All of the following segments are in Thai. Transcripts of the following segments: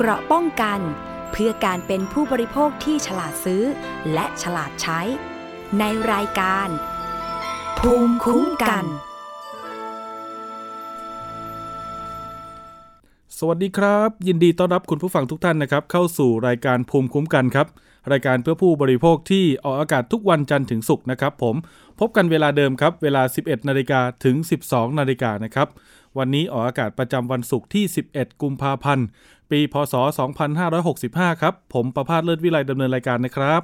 เกราะป้องกัน เพื่อการเป็นผู้บริโภคที่ฉลาดซื้อ และฉลาดใช้ ในรายการ ภูมิคุ้มกัน สวัสดีครับ ยินดีต้อนรับคุณผู้ฟังทุกท่านนะครับ เข้าสู่รายการภูมิคุ้มกันครับ รายการเพื่อผู้บริโภคที่ออกอากาศทุกวันจันทร์ถึงศุกร์นะครับ ผมพบกันเวลาเดิมครับ เวลา 11 นาฬิกาถึง 12 นาฬิกานะครับวันนี้ออกอากาศประจำวันศุกร์ที่ 11 กุมภาพันธ์ ปีพศ 2565 ครับ ผมประพาสเลิศวิไลดำเนินรายการนะครับ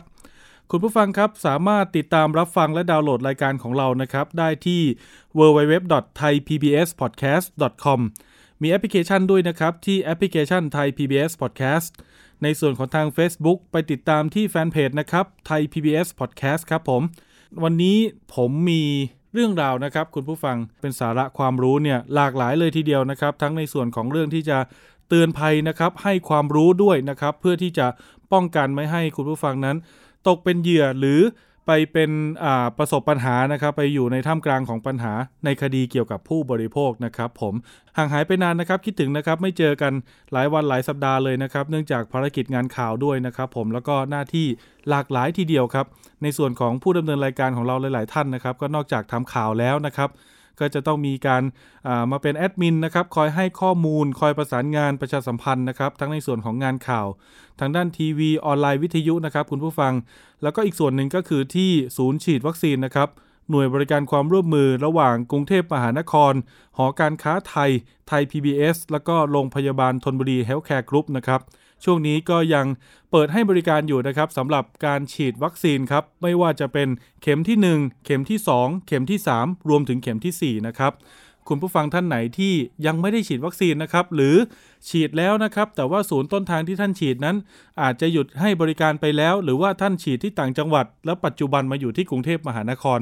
คุณผู้ฟังครับสามารถติดตามรับฟังและดาวน์โหลดรายการของเรานะครับ ได้ที่ www.thaipbspodcast.com มีแอปพลิเคชันด้วยนะครับ ที่แอปพลิเคชันไทย PBS Podcast ในส่วนของทาง Facebook ไปติดตามที่แฟนเพจนะครับไทย PBS Podcast ครับผม วันนี้ผมมีเรื่องราวนะครับ คุณผู้ฟังเป็นสาระความรู้เนี่ยหลากหลายเลยทีเดียวนะครับ ทั้งในส่วนของเรื่องที่จะ เตือนภัยนะครับ ให้ความรู้ด้วยนะครับ เพื่อที่จะป้องกันไม่ให้คุณผู้ฟังนั้น ตกเป็นเหยื่อหรือไปเป็นประสบปัญหานะครับ ไปอยู่ในท่ามกลางของปัญหาในคดีเกี่ยวกับผู้บริโภคนะครับ ผมห่างหายไปนานนะครับ คิดถึงนะครับไม่เจอกันหลายวันหลายสัปดาห์เลยนะครับ เนื่องจากภารกิจงานข่าวด้วยนะครับ ผมแล้วก็หน้าที่หลากหลายทีเดียวครับ ในส่วนของผู้ดำเนินรายการของเราหลาย ๆ ท่านนะครับ ก็นอกจากทำข่าวแล้วนะครับ ก็จะต้องมีการมาเป็นแอดมินนะครับคอยให้ข้อมูล คอยประสานงานประชาสัมพันธ์นะครับ ทั้งในส่วนของงานข่าว ทางด้านทีวีออนไลน์วิทยุนะครับคุณผู้ฟัง แล้วก็อีกส่วนหนึ่งก็คือที่ศูนย์ฉีดวัคซีนนะครับหน่วยบริการความร่วมมือระหว่างกรุงเทพมหานคร หอการค้าไทย ไทย PBS แล้วก็โรงพยาบาลธนบุรีเฮลท์แคร์กรุ๊ปนะครับ ช่วงนี้ก็ยังเปิดให้บริการอยู่นะครับสำหรับการฉีดวัคซีนครับ ไม่ว่าจะเป็นเข็มที่ 1 เข็มที่ 2 เข็มที่ 3 รวมถึงเข็มที่ 4 นะครับคุณผู้ฟังท่านไหนที่ยังไม่ได้ฉีดวัคซีนนะครับหรือฉีดแล้วนะครับ แต่ว่าศูนย์ต้นทางที่ท่านฉีดนั้น อาจจะหยุดให้บริการไปแล้ว หรือว่าท่านฉีดที่ต่างจังหวัด แล้วปัจจุบันมาอยู่ที่กรุงเทพมหานคร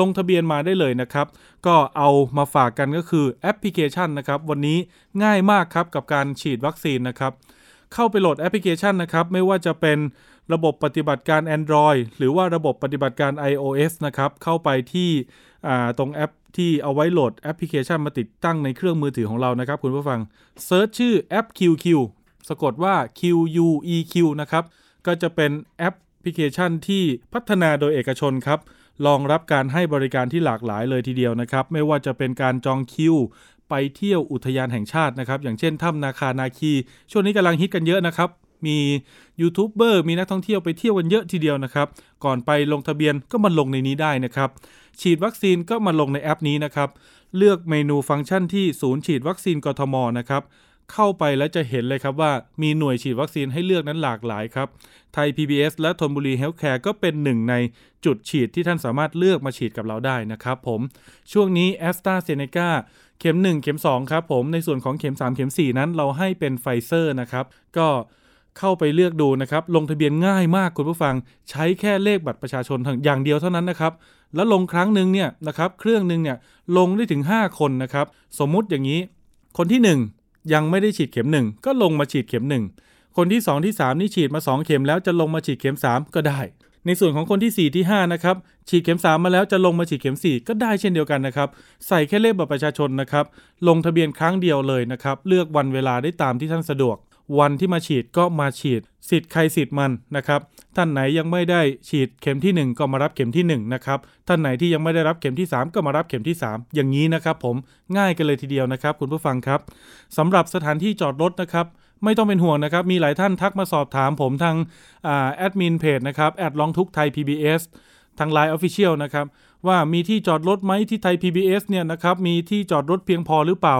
ลงทะเบียนมาได้เลยนะครับ ก็เอามาฝากกันก็คือแอปพลิเคชันนะครับ วันนี้ง่ายมากครับกับการฉีดวัคซีนนะครับ เข้าไปโหลดแอปพลิเคชันนะครับ ไม่ว่าจะเป็นระบบปฏิบัติการ Android หรือว่าระบบปฏิบัติการ iOS นะครับ เข้าไปที่ตรงแอปที่เอาไว้โหลดแอปพลิเคชันมาติดตั้งในเครื่องมือถือของเรานะครับ คุณผู้ฟัง search ชื่อแอป QueQ สะกดว่า QUEQ นะครับ ก็จะเป็นแอปพลิเคชันที่พัฒนาโดยเอกชนครับรองรับการให้บริการที่หลากหลายเลยทีเดียวนะครับ ไม่ว่าจะเป็นการจองคิว ไปเที่ยวอุทยานแห่งชาตินะครับ อย่างเช่นถ้ำนาคานาคี ช่วงนี้กำลังฮิตกันเยอะนะครับ มียูทูบเบอร์มีนักท่องเที่ยวไปเที่ยวกันเยอะทีเดียวนะครับ ก่อนไปลงทะเบียนก็มาลงในนี้ได้นะครับ ฉีดวัคซีนก็มาลงในแอปนี้นะครับ เลือกเมนูฟังก์ชันที่ศูนย์ฉีดวัคซีนกทมนะครับเข้าไปแล้วจะเห็นเลยครับว่ามีหน่วยฉีดวัคซีนให้เลือกนั้นหลากหลายครับ ไทย PBS และธนบุรีเฮลท์แคร์ก็เป็นหนึ่งในจุดฉีดที่ท่านสามารถเลือกมาฉีดกับเราได้นะครับผม ช่วงนี้แอสตราเซเนกา เข็ม 1 เข็ม 2 ครับผมในส่วนของเข็ม 3 เข็ม 4 นั้นเราให้เป็นไฟเซอร์นะครับ ก็เข้าไปเลือกดูนะครับ ลงทะเบียนง่ายมากคุณผู้ฟัง ใช้แค่เลขบัตรประชาชนอย่างเดียวเท่านั้นนะครับ แล้วลงครั้งหนึ่งเนี่ยนะครับ เครื่องหนึ่งเนี่ยลงได้ถึง 5 คนนะครับ สมมุติอย่างนี้ คนที่ 1 ยังไม่ได้ฉีดเข็ม 1 ก็ลงมาฉีดเข็ม 1 คนที่ 2 ที่ 3 นี่ฉีดมา 2 เข็มแล้วจะลงมาฉีดเข็ม 3 ก็ได้ ในส่วนของคนที่ 4 ที่5นะครับฉีดเข็ม 3 มาแล้วจะลงมาฉีดเข็ม 4 ก็ได้เช่นเดียวกันนะครับ ใส่แค่เลขบัตรประชาชนนะครับลงทะเบียนครั้งเดียวเลยนะครับเลือกวันเวลาได้ตามที่ท่านสะดวก วันที่มาฉีดก็มาฉีดสิทธิ์ใครสิทธิ์มันนะครับท่านไหนยังไม่ได้ฉีดเข็มที่ 1 ก็มารับเข็มที่1นะครับท่านไหนที่ยังไม่ได้รับเข็มที่ 3 ก็มารับเข็มที่ 3 อย่างนี้นะครับผมง่ายกันเลยทีเดียวนะครับ คุณผู้ฟังครับสำหรับสถานที่จอดรถนะครับ ไม่ต้องเป็นห่วงนะครับ มีหลายท่านทักมาสอบถามผมทางแอดมินเพจนะครับแอดลองทุกไทย PBS ทาง Line Official นะครับว่ามีที่จอดรถไหมที่ไทย PBS เนี่ยนะครับมีที่จอดรถเพียงพอหรือเปล่า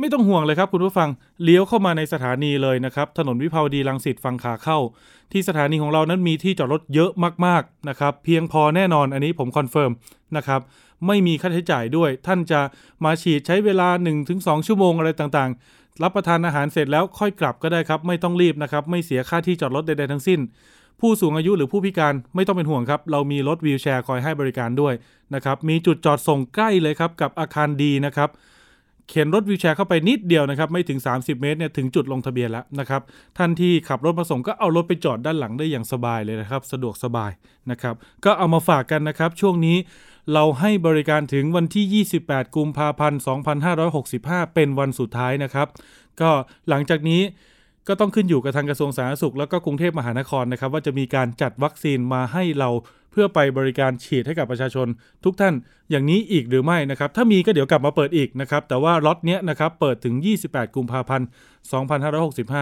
ไม่ต้องห่วงเลยครับคุณผู้ฟังเลี้ยวเข้ามาในสถานีเลยนะครับ ถนนวิภาวดีรังสิตฝั่งขาเข้า ที่สถานีของเรานั้นมีที่จอดรถเยอะมากๆนะครับเพียงพอแน่นอนอันนี้ผม confirm นะครับไม่มีค่าใช้จ่ายด้วย ท่านจะมาฉีดใช้เวลา 1-2 ชั่วโมงอะไรต่างๆ รับประทานอาหารเสร็จแล้วค่อยกลับก็ได้ครับ ไม่ต้องรีบนะครับ ไม่เสียค่าที่จอดรถใดๆทั้งสิ้น ผู้สูงอายุหรือผู้พิการไม่ต้องเป็นห่วงครับ เรามีรถวีลแชร์คอยให้บริการด้วยนะครับ มีจุดจอดส่งใกล้เลยครับกับอาคารดีนะครับ เข็นรถวีลแชร์เข้าไปนิดเดียวนะครับ ไม่ถึง 30 เมตรเนี่ยถึงจุดลงทะเบียนแล้วนะครับ ท่านที่ขับรถมาส่งก็เอารถไปจอดด้านหลังได้อย่างสบายเลยนะครับ สะดวกสบายนะครับ ก็เอามาฝากกันนะครับ ช่วงนี้ เราให้บริการถึงวันที่ 28 กุมภาพันธ์ 2565 เป็นวันสุดท้ายนะครับ ก็หลังจากนี้ก็ต้องขึ้นอยู่กับทางกระทรวงสาธารณสุข แล้วก็กรุงเทพมหานครนะครับ ว่าจะมีการจัดวัคซีนมาให้เราเพื่อไปบริการฉีดให้กับประชาชน ทุกท่านอย่างนี้อีกหรือไม่นะครับ ถ้ามีก็เดี๋ยวกลับมาเปิดอีกนะครับ แต่ว่าล็อตเนี้ยนะครับเปิดถึง 28 กุมภาพันธ์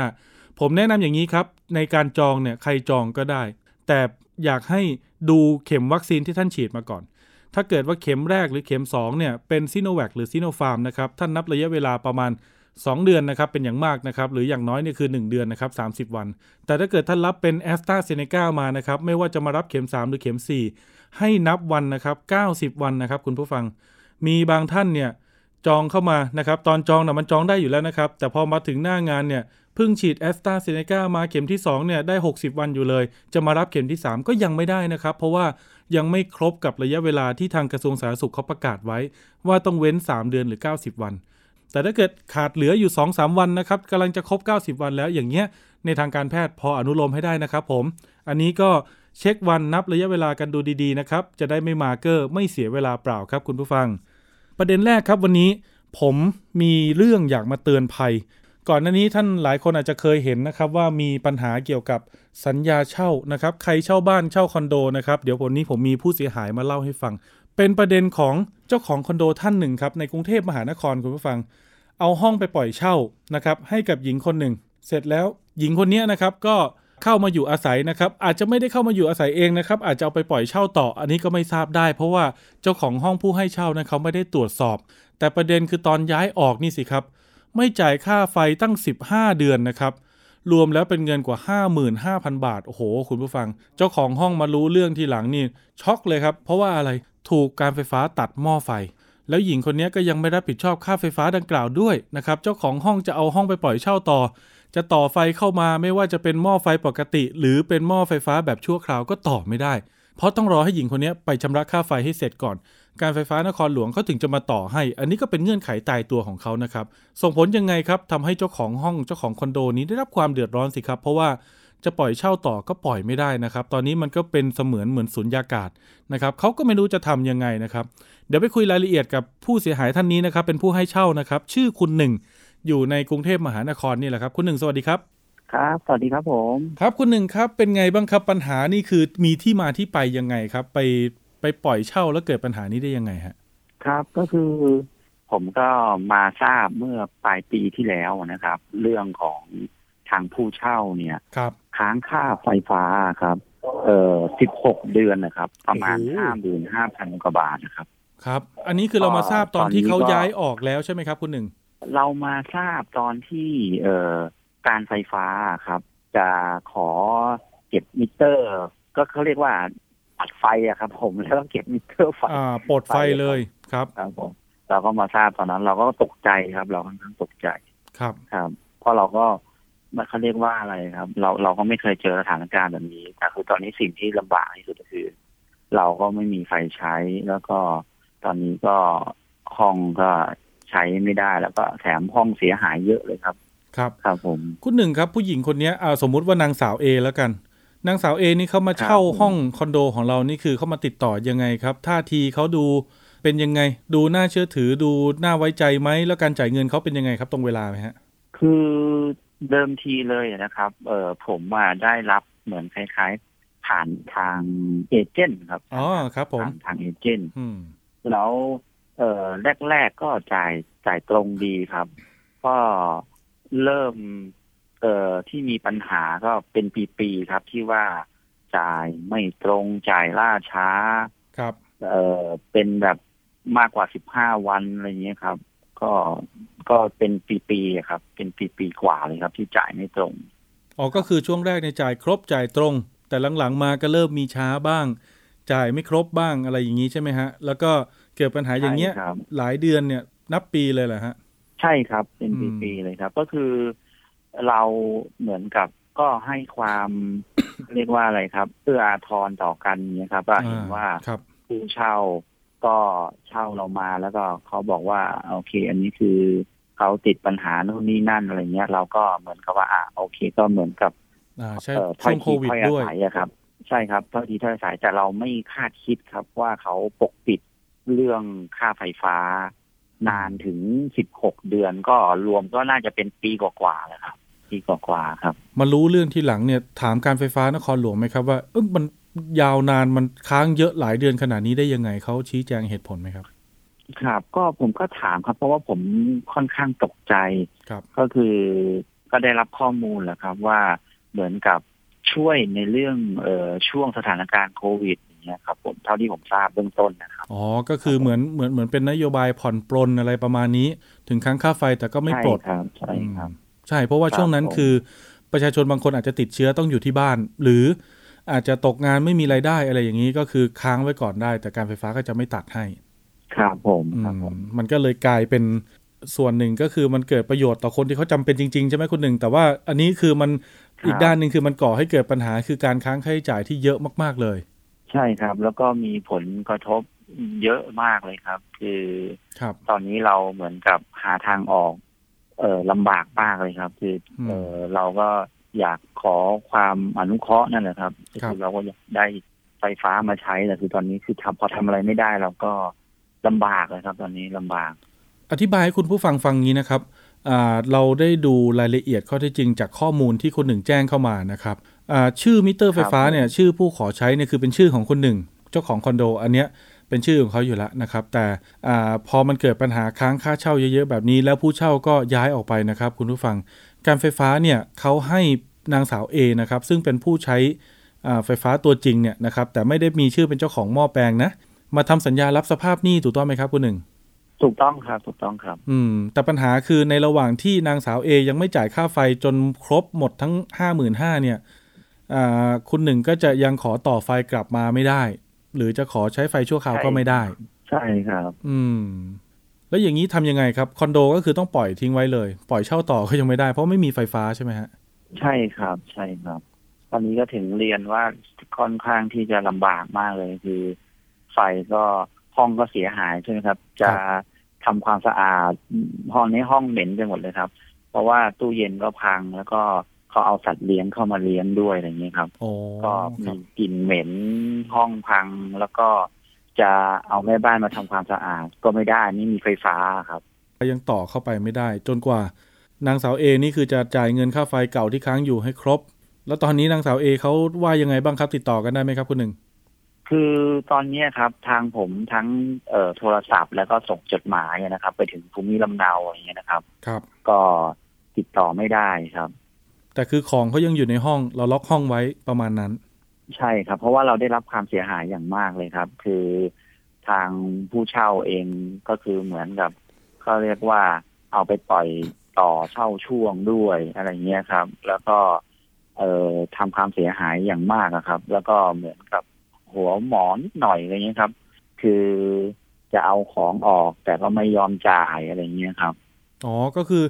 2565 ผมแนะนำอย่างนี้ครับ ในการจองเนี่ยใครจองก็ได้ แต่อยากให้ดูเข็มวัคซีนที่ท่านฉีดมาก่อน ถ้าเกิดว่าเข็มแรกหรือเข็ม2เนี่ยเป็นซีโนแวคหรือซีโนฟาร์มนะครับท่านนับระยะเวลาประมาณ 2 เดือนนะครับเป็นอย่างมากนะครับหรืออย่างน้อยเนี่ยคือ 1 เดือนนะครับ30 วัน แต่ถ้าเกิดท่านรับเป็นแอสตราเซเนกามานะครับไม่ว่าจะมารับเข็ม 3 หรือเข็ม 4 ให้นับวันนะครับ90 วันนะครับคุณผู้ฟัง มีบางท่านเนี่ยจองเข้ามานะครับตอนจองนะ่ะมันจองได้อยู่แล้วนะครับแต่พอมาถึงหน้างานเนี่ยเพิ่งฉีดแอสตราเซเนกามาเข็มที่2เนี่ยได้ 60 วันอยู่เลย จะมารับเข็มที่ 3 ก็ยังไม่ได้นะครับ เพราะว่า ยังไม่ครบกับระยะเวลาที่ทางกระทรวงสาธารณสุขเขาประกาศไว้ ว่าต้องเว้น 3 เดือนหรือ 90 วัน แต่ถ้าเกิดขาดเหลืออยู่ 2-3 วันนะครับกำลังจะครบ 90 วันแล้วอย่างเงี้ยในทางการแพทย์พออนุโลมให้ได้นะครับผม อันนี้ก็เช็ควันนับระยะเวลากันดูดีๆนะครับ จะได้ไม่มาเกอร์ไม่เสียเวลาเปล่าครับคุณผู้ฟัง ประเด็นแรกครับวันนี้ ผมมีเรื่องอยากมาเตือนภัย ก่อนหน้านี้ท่านหลายคนอาจจะเคยเห็นนะครับว่ามีปัญหาเกี่ยวกับสัญญาเช่านะครับใครเช่าบ้านเช่าคอนโดนะครับเดี๋ยววันนี้ผมมีผู้เสียหายมาเล่าให้ฟัง เป็นประเด็นของเจ้าของคอนโดท่านหนึ่งครับในกรุงเทพมหานครคุณผู้ฟัง เอาห้องไปปล่อยเช่านะครับให้กับหญิงคนหนึ่ง เสร็จแล้วหญิงคนนี้นะครับก็เข้ามาอยู่อาศัยนะครับอาจจะไม่ได้เข้ามาอยู่อาศัยเองนะครับอาจจะเอาไปปล่อยเช่าต่อ อันนี้ก็ไม่ทราบได้ เพราะว่าเจ้าของห้องผู้ให้เช่านั้นเขาไม่ได้ตรวจสอบ แต่ประเด็นคือตอนย้ายออกนี่สิครับ ไม่จ่ายค่าไฟตั้ง 15 เดือนนะครับ รวมแล้วเป็นเงินกว่า 55,000 บาท โอ้โห คุณผู้ฟัง เจ้าของห้องมารู้เรื่องทีหลังนี่ช็อกเลยครับ เพราะว่าอะไรถูกการไฟฟ้าตัดหม้อไฟ แล้วหญิงคนนี้ก็ยังไม่รับผิดชอบค่าไฟฟ้าดังกล่าวด้วยนะครับ เจ้าของห้องจะเอาห้องไปปล่อยเช่าต่อ จะต่อไฟเข้ามาไม่ว่าจะเป็นหม้อไฟปกติ หรือเป็นหม้อไฟฟ้าแบบชั่วคราวก็ต่อไม่ได้ เพราะต้องรอให้หญิงคนนี้ไปชำระค่าไฟให้เสร็จก่อน การไฟฟ้านครหลวงเขาถึงจะมาต่อให้ อันนี้ก็เป็นเงื่อนไขตายตัวของเขานะครับ ส่งผลยังไงครับทำให้เจ้าของห้องเจ้าของคอนโดนี้ได้รับความเดือดร้อนสิครับ เพราะว่าจะปล่อยเช่าต่อก็ปล่อยไม่ได้นะครับ ตอนนี้มันก็เป็นเสมือนเหมือนสุญญากาศนะครับเขาก็ไม่รู้จะทำยังไงนะครับ เดี๋ยวไปคุยรายละเอียดกับผู้เสียหายท่านนี้นะครับ เป็นผู้ให้เช่านะครับ ชื่อคุณหนึ่งอยู่ในกรุงเทพมหานครนี่แหละครับ คุณหนึ่งสวัสดีครับครับ สวัสดีครับผม ครับคุณหนึ่งครับ เป็นไงบ้างครับปัญหานี่คือมีที่มาที่ไปยังไงครับ ไป ไปปล่อยเช่าแล้วเกิดปัญหานี้ได้ยังไงฮะ ครับก็คือผมก็มาทราบเมื่อปลายปีที่แล้วนะครับ เรื่องของทางผู้เช่าเนี่ยครับค้างค่าไฟฟ้าครับ เอ่อสิบหกเดือนนะครับ ประมาณโอ้โหห้าหมื่นห้าพันกว่าบาทนะครับ ครับ อันนี้คือเรามาทราบตอนที่ตอนนี้เขาก็ย้ายออกแล้วใช่ไหมครับคุณหนึ่ง เรามาทราบตอนที่เอ่อการไฟฟ้าครับ จะขอเก็บมิเตอร์ ก็เขาเรียกว่า ตัดไฟอะครับ ผมแล้วก็เก็บมิเตอร์ไฟอ่าปลดไฟเลยครับครับผมเราก็มาทราบตอนนั้น เราก็ตกใจครับ เราค่อนข้างตกใจครับครับเพราะเราก็มันเขาเรียกว่าอะไรครับ เราเราก็ไม่เคยเจอสถานการณ์แบบนี้แต่คือตอนนี้สิ่งที่ลำบากที่สุดก็คือ เราก็ไม่มีไฟใช้แล้วก็ตอนนี้ก็ห้องก็ใช้ไม่ได้แล้วก็แถมห้องเสียหายเยอะเลยครับ ครับครับผมคุณหนึ่งครับ ผู้หญิงคนนี้อ่าสมมุติว่านางสาวเอแล้วกัน นางสาวเอนี่เขามาเช่าครับห้องคอนโดของเรานี่คือเขามาติดต่อยังไงครับ ท่าทีเขาดูเป็นยังไง ดูน่าเชื่อถือดูน่าไว้ใจไหมแล้วการจ่ายเงินเขาเป็นยังไงครับตรงเวลาไหมฮะ คือเดิมทีเลยนะครับ เออผมว่าได้รับเหมือนคล้ายๆ ผ่านทางเอเจนต์ครับอ๋อครับ ผมผ่านทางเอเจนต์อืมแล้วเอ่อแรกๆก็จ่ายจ่ายตรงดีครับ ก็เริ่ม เอ่อที่มีปัญหาก็เป็นปีๆครับที่ว่าจ่ายไม่ตรงจ่ายล่าช้า ครับ เอ่อเป็นแบบมากกว่าสิบห้าวันอะไรเงี้ยครับ ก็ก็เป็นปีๆอะครับ เป็นปีๆกว่าเลยครับ ที่จ่ายไม่ตรงอ๋อก็คือช่วงแรกในยจ่ายครบจ่ายตรง แต่หลังๆมาก็เริ่มมีช้าบ้าง จ่ายไม่ครบบ้างอะไรอย่างนี้ใช่ไหมฮะ แล้วก็เกิดปัญหาอย่างเงี้ยใช่ครับหลายเดือนเนี่ย นับปีเลยแหละฮะ ใช่ครับ เป็นอืมปีๆเลยครับ ก็คือ เราเหมือนกับก็ให้ความเรียกว่าอะไรครับเอื้ออาทรต่อกันเนี่ยครับว่าเห็นว่าครับผู้เช่าก็เช่าเรามาแล้วก็เขาบอกว่าโอเค อันนี้คือเขาติดปัญหาโน่นนี่นั่นอะไรเงี้ย เราก็เหมือนกับว่าอะโอเค ก็เหมือนกับอ่าใช่เอ่อช่วงโควิดถ้อยทีถ้อยด้วยอาศัยอะครับ ใช่ครับเท่าทีถ้อยอาศัยแต่เราไม่คาดคิดครับว่าเขาปกปิดเรื่องค่าไฟฟ้า นานถึงสิบหกเดือนก็รวมก็น่าจะเป็นปีกว่าๆแล้วครับ ปีกว่าๆครับ มารู้เรื่องที่หลังเนี่ยถามการไฟฟ้านครหลวงไหมครับว่าเออมันยาวนานมันค้างเยอะหลายเดือนขนาดนี้ได้ยังไงเขาชี้แจงเหตุผลไหมครับ ครับ ก็ผมก็ถามครับ เพราะว่าผมค่อนข้างตกใจครับก็คือก็ได้รับข้อมูลแหละครับ ว่าเหมือนกับช่วยในเรื่องเอ่อช่วงสถานการณ์โควิดอย่างเงี้ยครับ ผมเท่าที่ผมทราบเบื้องต้นนะครับอ๋อก็คือเหมือนเหมือนเหมือนเป็นนโยบายผ่อนปลนอะไรประมาณนี้ ถึงค้างค่าไฟแต่ก็ไม่ใช่ปลดครับใช่ครับอืม ใช่ เพราะว่าครับช่วงนั้นผมคือประชาชนบางคนอาจจะติดเชื้อต้องอยู่ที่บ้าน หรืออาจจะตกงานไม่มีไรายได้อะไรอย่างนี้ก็คือค้างไว้ก่อนได้ แต่การไฟฟ้าก็จะไม่ตัดให้ครับผมอืครับผมมมันก็เลยกลายเป็นส่วนหนึ่งก็คือมันเกิดประโยชน์ต่อคนที่เขาจำเป็นจริงๆ ใช่ไหมคุณหนึ่ง แต่ว่าอันนี้คือมันอีกด้านหนึ่งคือมันก่อให้เกิดปัญหาคือการค้างค่าใช้จ่ายที่เยอะมากๆเลย ใช่ครับ แล้วก็มีผลกระทบเยอะมากเลยครับ คือครับตอนนี้เราเหมือนกับหาทางออก เออลำบากมากเลยครับคืออมเออเราก็อยากขอความอนุเคราะห์นั่นแหละครับครับคือเราก็อยากได้ไฟฟ้ามาใช้แต่คือตอนนี้คือทำพอทำอะไรไม่ได้เราก็ลำบากเลยครับ ตอนนี้ลำบาก อธิบายให้คุณผู้ฟังฟังงี้นะครับอ่าเราได้ดูรายละเอียดข้อเท็จจริงจากข้อมูลที่คนหนึ่งแจ้งเข้ามานะครับอ่าชื่อมิเตอร์ไฟฟ้าครับเนี่ยชื่อผู้ขอใช้เนี่ยคือเป็นชื่อของคนหนึ่ง เจ้าของคอนโด อันเนี้ย เป็นชื่อของเขาอยู่แล้วนะครับ แต่อาพอมันเกิดปัญหาค้างค่าเช่าเยอะๆแบบนี้ แล้วผู้เช่าก็ย้ายออกไปนะครับ คุณผู้ฟังการไฟฟ้าเนี่ยเขาให้นางสาว A นะครับซึ่งเป็นผู้ใช้อ่าไฟฟ้าตัวจริงเนี่ยนะครับแต่ไม่ได้มีชื่อเป็นเจ้าของหม้อแปลงนะมาทำสัญญารับสภาพหนี้ถูกต้องไหมครับคุณหนึ่งถูกต้องครับถูกต้องครับ อืม แต่ปัญหาคือในระหว่างที่นางสาวเอยังไม่จ่ายค่าไฟจนครบหมดทั้งห้าหมื่นห้าเนี่ยอ่าคุณหนึ่งก็จะยังขอต่อไฟกลับมาไม่ได้ หรือจะขอใช้ไฟชั่วคราวก็ไม่ได้ ใช่ครับ อืม แล้วอย่างนี้ทำยังไงครับ คอนโดก็คือต้องปล่อยทิ้งไว้เลย ปล่อยเช่าต่อก็ยังไม่ได้ เพราะไม่มีไฟฟ้าใช่ไหมฮะ ใช่ครับ ใช่ครับ ตอนนี้ก็ถึงเรียนว่าค่อนข้างที่จะลำบากมากเลยคือ ไฟก็ห้องก็เสียหายใช่ไหมครับ จะทำความสะอาดห้องนี้ห้องเหม็นไปหมดเลยครับ เพราะว่าตู้เย็นก็พังแล้วก็ เขาเอาสัตว์เลี้ยงเข้ามาเลี้ยงด้วยอะไรอย่างนี้ยครับโอ้ก็ครัมีบกลิ่นเหม็นห้องพัง แล้วก็จะเอาแม่บ้านมาทำความสะอาด ก็ไม่ได้นี่มีไฟฟ้าครับยังต่อเข้าไปไม่ได้ จนกว่า นางสาวเอนี่คือจะจ่ายเงินค่าไฟเก่าที่ค้างอยู่ให้ครบ แล้วตอนนี้นางสาวเอเขาว่ายังไงบ้างครับ ติดต่อกันได้ไหมครับคุณหนึ่งคือตอนเนี้ยครับทางผมทั้งเอ่อโทรศัพท์แล้วก็ส่งจดหมายนะครับ ไปถึงภูมิลำเนาอย่างเงี้ยนะครับ ครับ ก็ติดต่อไม่ได้ครับ แต่คือของเขายังอยู่ในห้องเราล็อกห้องไว้ประมาณนั้น ใช่ครับ เพราะว่าเราได้รับความเสียหายอย่างมากเลยครับ คือทางผู้เช่าเองก็คือเหมือนกับเขาเรียกว่าเอาไปปล่อยต่อเช่าช่วงด้วยอะไรเงี้ยครับ แล้วก็ เอ่อทำความเสียหายอย่างมากอะครับ แล้วก็เหมือนกับหัวหมอนิดหน่อยอะไรเงี้ยครับ คือจะเอาของออกแต่ก็ไม่ยอมจ่ายอะไรเงี้ยครับ อ๋อ ก็คือ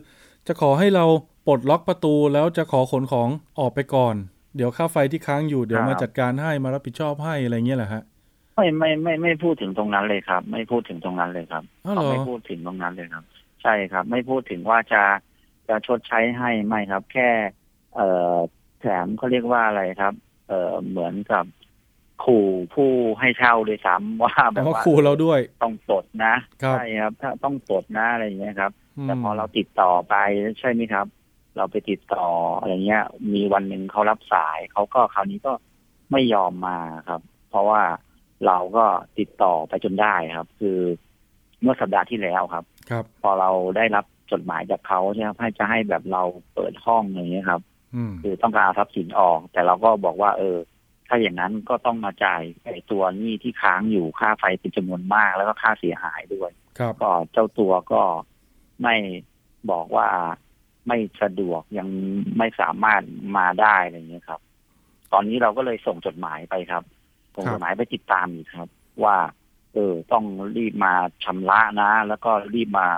จะขอให้เรา ปลดล็อกประตูแล้วจะขอขนของออกไปก่อน เดี๋ยวค่าไฟที่ค้างอยู่เดี๋ยวครับมาจัดการให้มารับผิดชอบให้อะไรเงี้ยแหละฮะไม่ไม่ไม่ไม่พูดถึงตรงนั้นเลยครับ ไม่พูดถึงตรงนั้นเลยครับอ้าวเหรอเขาไม่พูดถึงตรงนั้นเลยครับ ใช่ครับ ไม่พูดถึงว่าจะจะชดใช้ให้ไม่ครับ แค่ เอ่อแถมเขาเรียกว่าอะไรครับ เอ่อเหมือนกับขู่ผู้ให้เช่าด้วยซ้ำว่าแบแต่บว่าว่าครูเราด้วยต้องปลดนะครับใช่ครับ ถ้าต้องปลดนะอะไรอย่างเงี้ยครับมแต่พอเราติดต่อไปใช่ไหมครับ เราไปติดต่ออะไรเงี้ย มีวันหนึ่งเขารับสายเขาก็คราวนี้ก็ไม่ยอมมาครับ เพราะว่าเราก็ติดต่อไปจนได้ครับ คือเมื่อสัปดาห์ที่แล้วครับ ครับ พอเราได้รับจดหมายจากเขาใช่ไหมครับให้จะให้แบบเราเปิดห้องอย่างเงี้ยครับอืมคือต้องการเอาทรัพย์สินออก แต่เราก็บอกว่า เออ ถ้าอย่างนั้นก็ต้องมาจ่ายไอ้ตัวหนี้ที่ค้างอยู่ค่าไฟเป็นจำนวนมากแล้วก็ค่าเสียหายด้วยครับก็เจ้าตัวก็ไม่บอกว่า ไม่สะดวกยังไม่สามารถมาได้อะไรอย่างเงี้ยครับ ตอนนี้เราก็เลยส่งจดหมายไปครับส่งจดหมายไปติดตามอีกครับ ว่า เออ ต้องรีบมาชำระนะ แล้วก็รีบมา